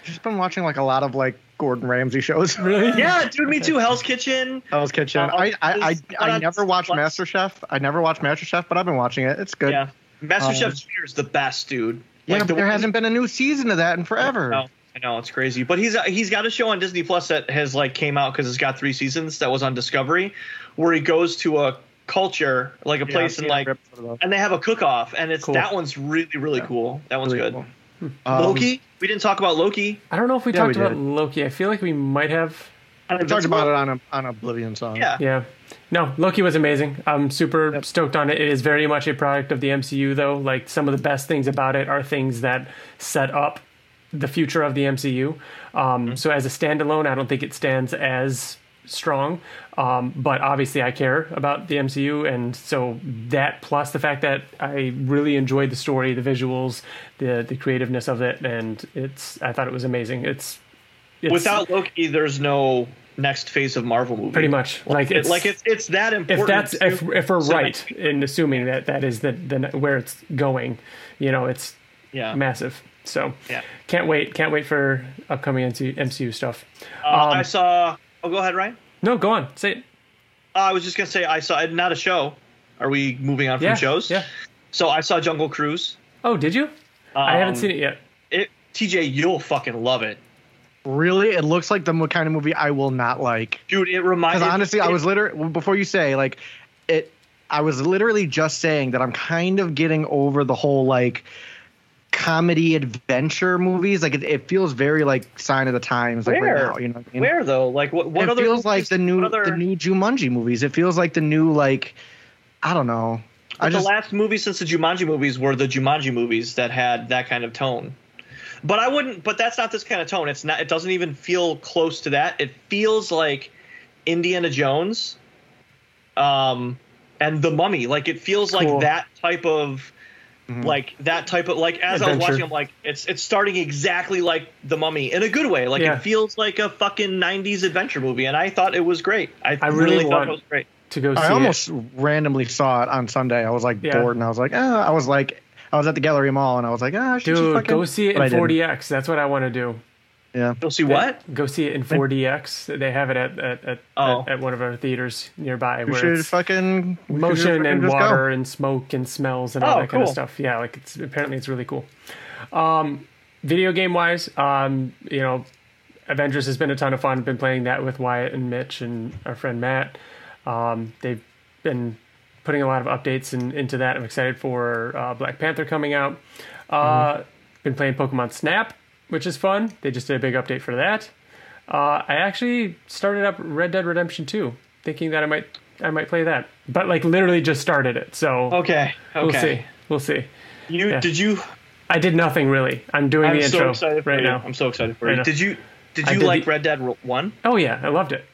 Just been watching like a lot of like Gordon Ramsay shows. Really? Yeah, dude, me too. Hell's Kitchen. Hell's Kitchen. Uh, I I, I, I uh, never watched Plus- MasterChef. I never watched MasterChef, but I've been watching it. It's good. Yeah. MasterChef Um, Junior is the best, dude. Yeah, Like, but the there hasn't been a new season of that in forever. No, I know it's crazy, but he's he's got a show on Disney Plus that has like came out because it's got three seasons that was on Discovery, where he goes to a culture like a Yeah, place I've in like, every episode of those. and they have a cook off, and it's Cool. that one's really really cool. That one's Really good. cool. Um, Loki, we didn't talk about Loki. I don't know if we Yeah, talked we about. Loki. I feel like we might have. I talked about it on a, on Oblivion song. Yeah. Yeah. No, Loki was amazing. I'm super Yep. stoked on it. It is very much a product of the MCU, though. Like some of the best things about it are things that set up the future of the MCU. Um, So as a standalone, I don't think it stands as strong. Um, but obviously, I care about the MCU, and so that plus the fact that I really enjoyed the story, the visuals, the the creativeness of it, and it's I thought it was amazing. It's, it's Without Loki, there's no next phase of Marvel movie. pretty much like it's like it's it's that important. if that's if, if we're right in assuming that that is the, the where it's going you know it's yeah. massive so Yeah. can't wait can't wait for upcoming MCU, MCU stuff Uh, Um, I saw. Oh, go ahead, Ryan. no go on say it Uh, I was just gonna say I saw it not a show. Are we moving on from yeah shows? yeah So I saw Jungle Cruise. oh did you I haven't Um, seen it yet It TJ, you'll fucking love it, Really, it looks like the kind of movie I will not like. dude. It reminds. Because honestly, I was literally before you say like it. I was literally just saying that I'm kind of getting over the whole like comedy adventure movies. Like it, it feels very like sign of the times. Like Where? right now, you know. Mean? Where though? Like what? What it other? feels like the new other, the new Jumanji movies. It feels like the new like I don't know. I just the last movie since the Jumanji movies were the Jumanji movies that had that kind of tone. But I wouldn't. But that's not this kind of tone. It's not. It doesn't even feel close to that. It feels like Indiana Jones, um, and the Mummy. Like it feels Cool. like that type of. Mhm. Like that type of like as I was watching, I'm like it's it's starting exactly like the Mummy in a good way. Like Yeah. it feels like a fucking '90s adventure movie, and I thought it was great. I, I really really, thought it was great. to go see I it almost randomly saw it on Sunday. I was like Yeah. bored and I was like, ah, I was like, I was at the Gallery Mall and I was like, ah, I should just dude fucking, go see it in didn't. 4DX that's what I want to do Yeah. You'll see what? go see it in 4DX they have it at at, at, Oh. at, at one of our theaters nearby We where should it's fucking we should motion fucking and just go. water and smoke and smells and all Oh, that kind of stuff. Yeah, like it's apparently it's really cool. Um, video game wise, um, you know, Avengers has been a ton of fun. I've Been playing that with Wyatt and Mitch and our friend Matt. Um, they've been putting a lot of updates in, into that. I'm excited for uh, Black Panther coming out. Uh, Been playing Pokemon Snap, which is fun. They just did a big update for that. Uh, I actually started up Red Dead Redemption 2, thinking that I might I might play that, but like literally just started it. So Okay. Okay. we'll see. We'll see. You Yeah. did you? I did nothing really. I'm doing I'm the so intro right you. now. I'm so excited for Right you. now. Did you? Did you did like the- Red Dead One? Oh yeah, I loved it.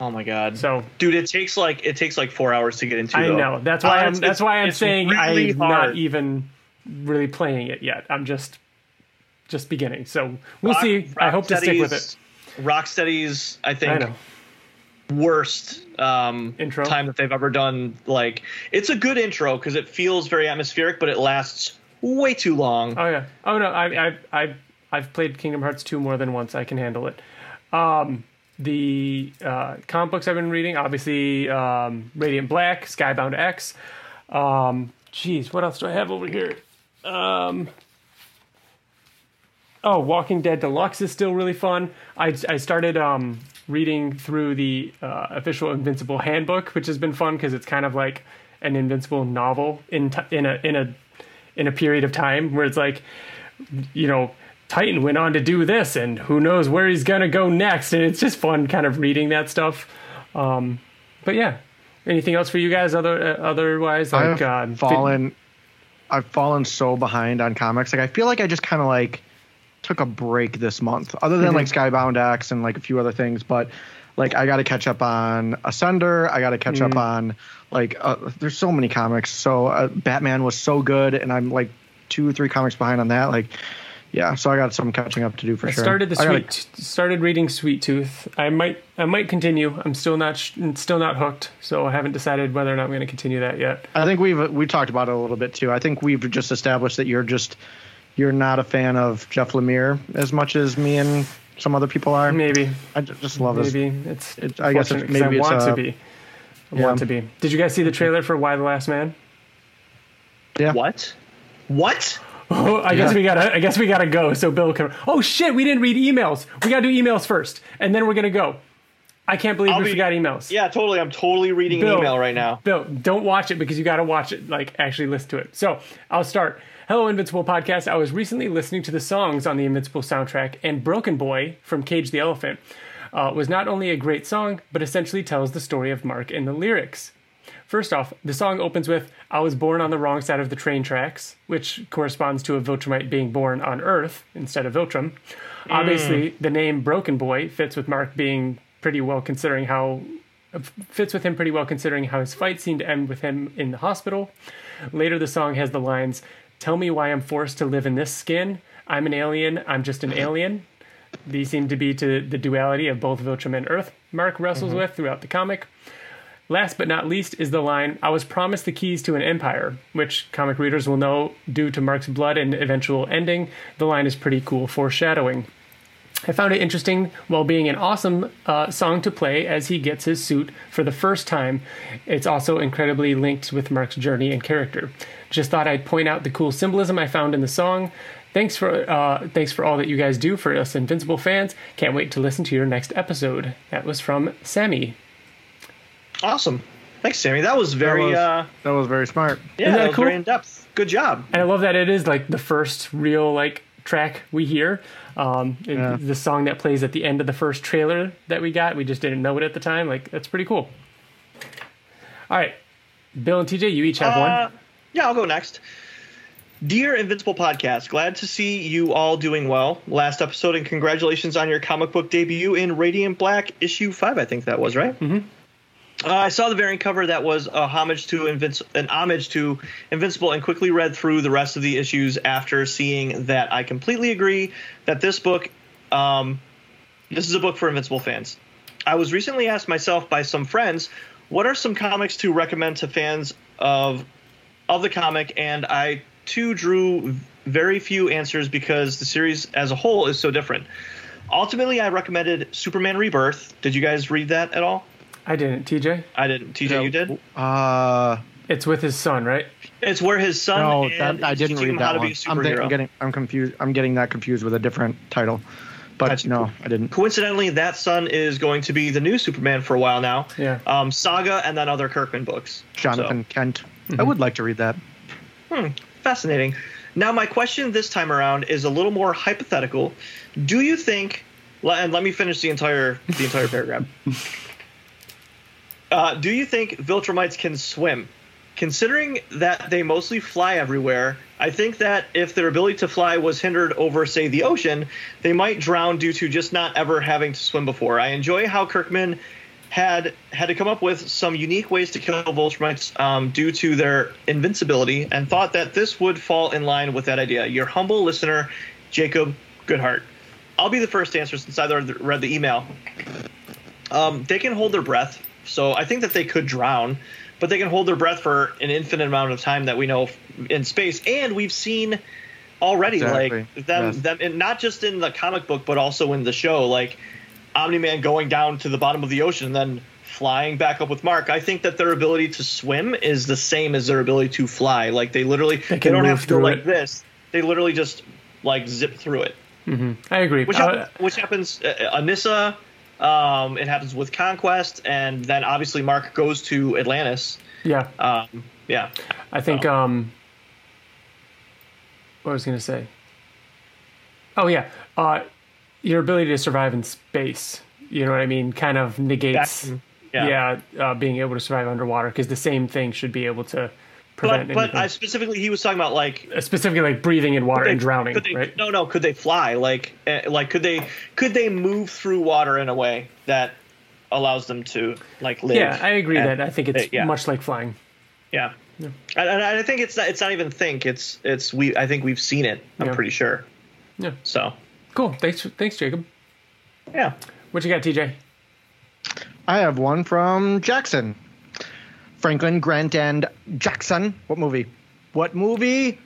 Oh my god. So dude, it takes like it takes like four hours to get into. I though. know. That's why Uh, I'm. That's why I'm saying really I'm hard. not even really playing it yet. I'm just just beginning. So we'll Rock- see. I hope to stick with it. Rocksteady's- I I think, know. worst um, Intro? time that they've ever done. Like, it's a good intro because it feels very atmospheric, but it lasts way too long. Oh yeah. Oh no. I I I I've played Kingdom Hearts 2 more than once. I can handle it. Um, the uh, comic books I've been reading, obviously, um, Radiant Black, Skybound X. Um, geez, what else do I have over here? Um, oh, Walking Dead Deluxe is still really fun. I, I started um, reading through the uh, official Invincible Handbook, which has been fun because it's kind of like an Invincible novel in t- in a in a in a period of time where it's like, you know, Titan went on to do this, and who knows where he's gonna go next. And it's just fun, kind of reading that stuff. Um, but yeah, anything else for you guys? Other uh, otherwise, like I've uh, fallen. I've fallen so behind on comics. Like I feel like I just kind of like took a break this month, other than like Skybound X and like a few other things. But like I got to catch up on Ascender. I got to catch up on like uh, there's so many comics. So uh, Batman was so good, and I'm like two or three comics behind on that. Like yeah, so I got some catching up to do for I sure. started the I sweet gotta- started reading Sweet Tooth. I might I might continue. I'm still not sh- still not hooked, so I haven't decided whether or not I'm going to continue that yet. I think we've we talked about it a little bit too. I think we've just established that you're just you're not a fan of Jeff Lemire as much as me and some other people are. Maybe I just love his. maybe it's. it- I guess fortunate it's- 'cause maybe I it's, want to be. I yeah. want to be. Did you guys see the trailer for Y the Last Man? Yeah. What? What? Oh, I guess we gotta. I guess we gotta go. So Bill can. Oh shit! We didn't read emails. We gotta do emails first, and then we're gonna go. I can't believe I'll we be- forgot emails. Yeah, totally. I'm totally reading Bill. an email right now. Bill, don't watch it because you got to watch it. Like, actually listen to it. So, I'll start. Hello, Invincible Podcast. I was recently listening to the songs on the Invincible soundtrack, and Broken Boy from Cage the Elephant uh, was not only a great song, but essentially tells the story of Mark in the lyrics. First off, the song opens with I was born on the wrong side of the train tracks, which corresponds to a Viltrumite being born on Earth instead of Viltrum. Obviously, the name Broken Boy fits with Mark being pretty well considering how fits with him pretty well considering how his fight seemed to end with him in the hospital. Later the song has the lines, "Tell me why I'm forced to live in this skin. I'm an alien, I'm just an alien." These seem to be to the duality of both Viltrum and Earth Mark wrestles with throughout the comic. Last but not least is the line, I was promised the keys to an empire, which comic readers will know due to Mark's blood and eventual ending. The line is pretty cool foreshadowing. I found it interesting while being an awesome uh, song to play as he gets his suit for the first time. It's also incredibly linked with Mark's journey and character. Just thought I'd point out the cool symbolism I found in the song. Thanks for uh, thanks for all that you guys do for us Invincible fans. Can't wait to listen to your next episode. That was from Sammy. Awesome. Thanks, Sammy. That was That very was, uh that was very smart. yeah, Isn't that that was cool? very in depth. Good job. And I love that it is like the first real like track we hear. Um, Yeah. The song that plays at the end of the first trailer that we got. We just didn't know it at the time. Like that's pretty cool. All right, Bill and TJ, you each have Uh, one. Yeah, I'll go next. Dear Invincible Podcast, glad to see you all doing well. Last episode, and congratulations on your comic book debut in Radiant Black issue five. I think that was right. Mm-hmm. Uh, I saw the variant cover that was a homage to Invinci- an homage to Invincible, and quickly read through the rest of the issues after seeing that. I completely agree that this book, um, this is a book for Invincible fans. I was recently asked myself by some friends, what are some comics to recommend to fans of of the comic, and I too drew very few answers because the series as a whole is so different. Ultimately, I recommended Superman Rebirth. Did you guys read that at all? I didn't. TJ, I didn't. TJ, you did. Uh, it's with his son, right? It's where his son. no, and that, I didn't read that one. a I'm, think- I'm getting I'm confused. I'm getting that confused with a different title. But Gotcha. no, I didn't. Coincidentally, that son is going to be the new Superman for a while now. Yeah. Um, Saga and then other Kirkman books. Jonathan Kent. I would like to read that. So, fascinating. Now, my question this time around is a little more hypothetical. Do you think? And let me finish the entire the entire paragraph. Uh, do you think Viltrumites can swim? Considering that they mostly fly everywhere, I think that if their ability to fly was hindered over, say, the ocean, they might drown due to just not ever having to swim before. I enjoy how Kirkman had had to come up with some unique ways to kill Viltrumites um, due to their invincibility, and thought that this would fall in line with that idea. Your humble listener, Jacob Goodhart. I'll be the first to answer since I read the email. Um, they can hold their breath, so I think that they could drown, but they can hold their breath for an infinite amount of time that we know in space, and we've seen already Exactly. like them Yes. them and not just in the comic book but also in the show like Omni-Man going down to the bottom of the ocean and then flying back up with Mark. I think that their ability to swim is the same as their ability to fly. Like they literally they, can don't have to go like it. this. They literally just like zip through it. I agree. Which Uh, happens, which happens uh, Anissa um, it happens with Conquest and then obviously Mark goes to Atlantis. yeah, Um, yeah. I think. Um, what was I going to say? Oh yeah, uh, your ability to survive in space. You know what I mean? Kind of negates. That- yeah, uh, being able to survive underwater because the same thing should be able to prevent But but. I specifically he was talking about like specifically like breathing in water they- and drowning, they, right? No, no. Could they fly? Like, eh, like could they could they move through water in a way that allows them to like live? Yeah, I agree and- that I think it's uh, yeah. much like flying. Yeah. And, and I think it's not, it's not even think it's it's we I think we've seen it. I'm Yeah. pretty sure. Yeah, So cool. Thanks, thanks, Jacob. yeah. What you got, TJ? I have one from Jackson. Franklin Grant and Jackson. What movie? What movie?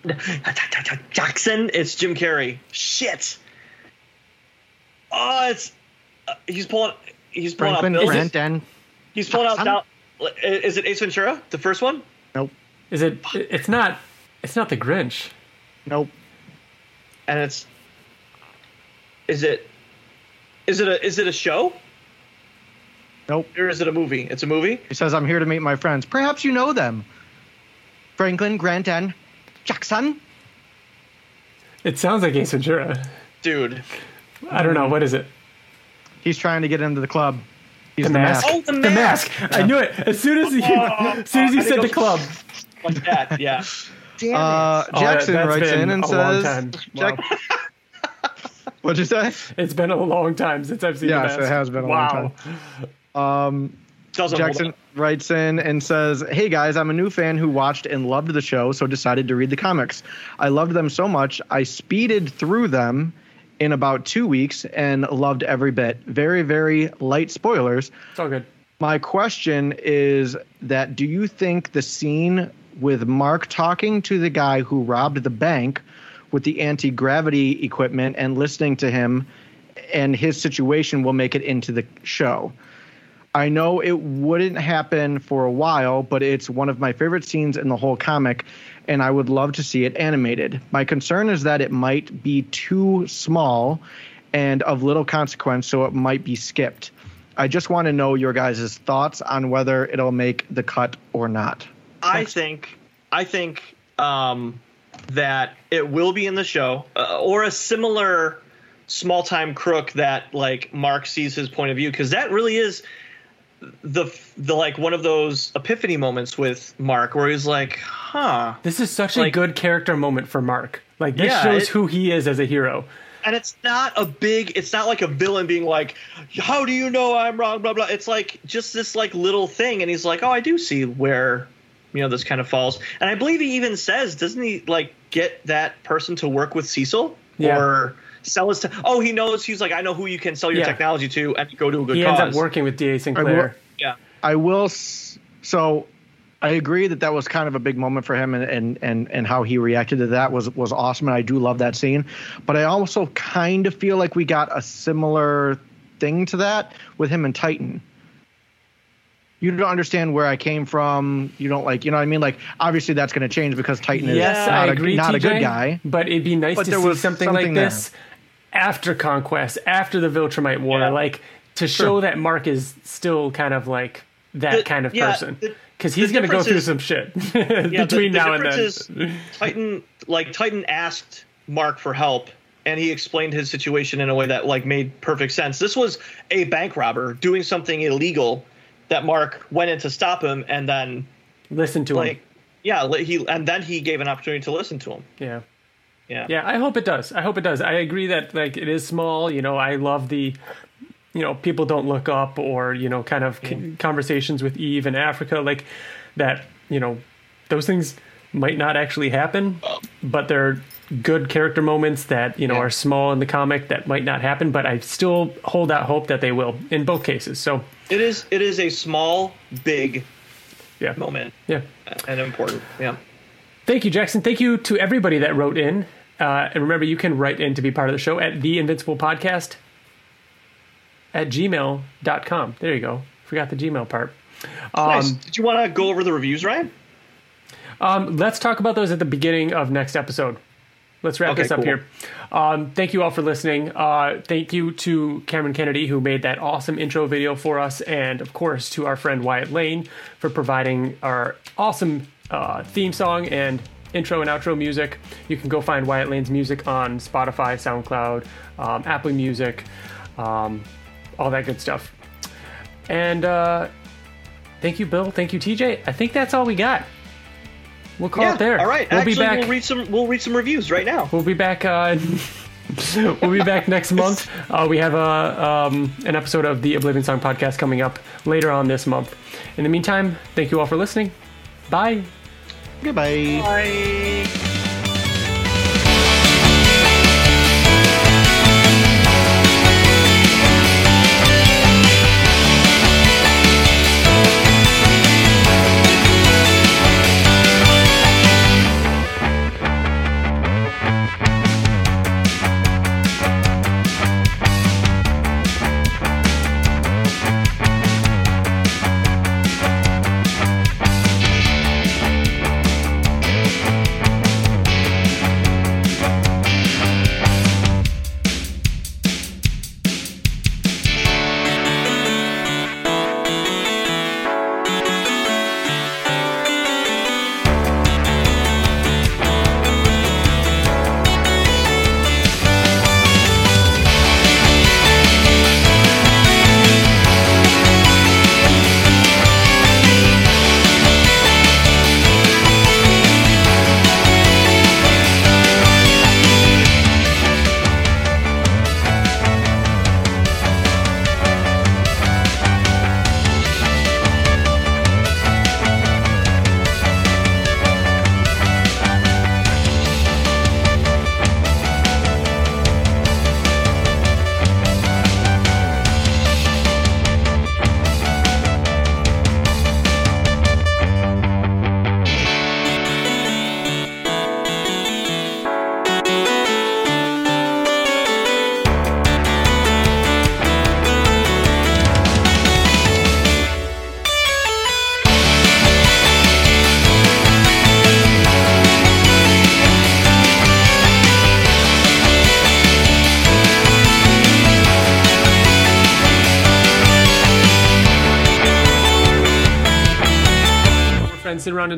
Jackson, it's Jim Carrey. Shit. Oh, it's uh, he's pulling he's pulling Franklin out bills. Grant and He's pulling out Jackson? down. Is it Ace Ventura, the first one? nope, Is it? It's not. It's not the Grinch. nope. And it's is it is it a is it a show Nope. or is it a movie? It's a movie. He says, I'm here to meet my friends. Perhaps you know them. Franklin Grant and Jackson. It sounds like Ace Ventura. Dude. I don't know. What is it? He's trying to get into the club. He's The the, mask. mask. Oh, the The mask. mask. I knew it as soon as he, as soon as he I said the club. Like that, yeah. Damn Uh, Oh, Jackson that- writes in and says, time. Jack- Wow. What'd you say? It's been a long time since I've seen. Yes, it has been a wow. long time. Um, Doesn't Jackson writes in and says, Hey guys, I'm a new fan who watched and loved the show, so decided to read the comics. I loved them so much, I speeded through them in about two weeks and loved every bit. Very, very light spoilers. It's all good. My question is that do you think the scene with Mark talking to the guy who robbed the bank with the anti gravity equipment and listening to him and his situation will make it into the show? I know it wouldn't happen for a while, but it's one of my favorite scenes in the whole comic, and I would love to see it animated. My concern is that it might be too small and of little consequence, so it might be skipped. I just want to know your guys' thoughts on whether it'll make the cut or not. I think I think um, that it will be in the show uh, or a similar small time crook that like Mark sees his point of view because that really is the the like one of those epiphany moments with Mark where he's like, huh. This is such a good character moment for Mark. Like this Yeah, shows it- who he is as a hero. and it's not a big it's not like a villain being like how do you know i'm wrong blah blah it's like just this like little thing and he's like oh i do see where you know this kind of falls and i believe he even says doesn't he like get that person to work with cecil Yeah. or sell his te- oh he knows he's like i know who you can sell your Yeah. technology to and go to a good He cause ends up working with D.A. Sinclair. yeah I will. So, I agree that that was kind of a big moment for him, and and and and how he reacted to that was was awesome, and I do love that scene. But I also kind of feel like we got a similar thing to that with him and Titan. You don't understand where I came from. You don't like, you know what I mean? Like, obviously that's going to change because Titan is Yes, not, I a, agree. not a TJ, good guy. but it'd be nice But to there see was something, something like there. this after Conquest, after the Viltrumite War, Yeah. like to show that Mark is still kind of like that The- kind of yeah, person because he's going to go through is- some shit yeah, between the, the now and then. difference is Titan, like Titan, asked Mark for help, and he explained his situation in a way that like made perfect sense. This was a bank robber doing something illegal that Mark went in to stop him, and then Listen to him. like, yeah, he and then he gave an opportunity to listen to him. Yeah. Yeah, Yeah, I hope it does. I hope it does. I agree that like it is small. You know, I love the, you know, people don't look up or you know, kind of c- conversations with Eve in Africa, like that. You know, those things might not actually happen, but they're good character moments that you know Yeah. are small in the comic that might not happen. But I still hold out hope that they will in both cases. So it is. It is a small, big yeah, moment yeah. and important. Yeah. Thank you, Jackson. Thank you to everybody that wrote in. Uh, and remember, you can write in to be part of the show at the Invincible Podcast at gmail.com. There you go. Forgot the Gmail part. nice. Um, Did you want to go over the reviews, Ryan? um, let's talk about those at the beginning of next episode. Let's wrap Okay, this up cool. here. Um, thank you all for listening. Uh, thank you to Cameron Kennedy, who made that awesome intro video for us. And of course, to our friend Wyatt Layne for providing our awesome uh, theme song and intro and outro music. You can go find Wyatt Layne's music on Spotify, SoundCloud, um, Apple Music, um, all that good stuff. And uh, thank you, Bill. Thank you, TJ. I think that's all we got. We'll call yeah, it there. All right. We'll Actually, be back. we'll read some. We'll read some reviews right now. We'll be back. Uh, we'll be back next month. Uh, we have a um, an episode of the Oblivion Song podcast coming up later on this month. In the meantime, thank you all for listening. Bye. Goodbye. Bye.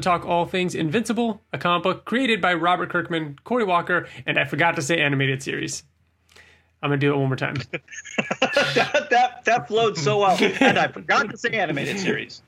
Talk all things Invincible, a comic book created by Robert Kirkman, Cory Walker, and I forgot to say animated series. I'm gonna do it one more time. that, that that flowed so well, and I forgot to say animated series.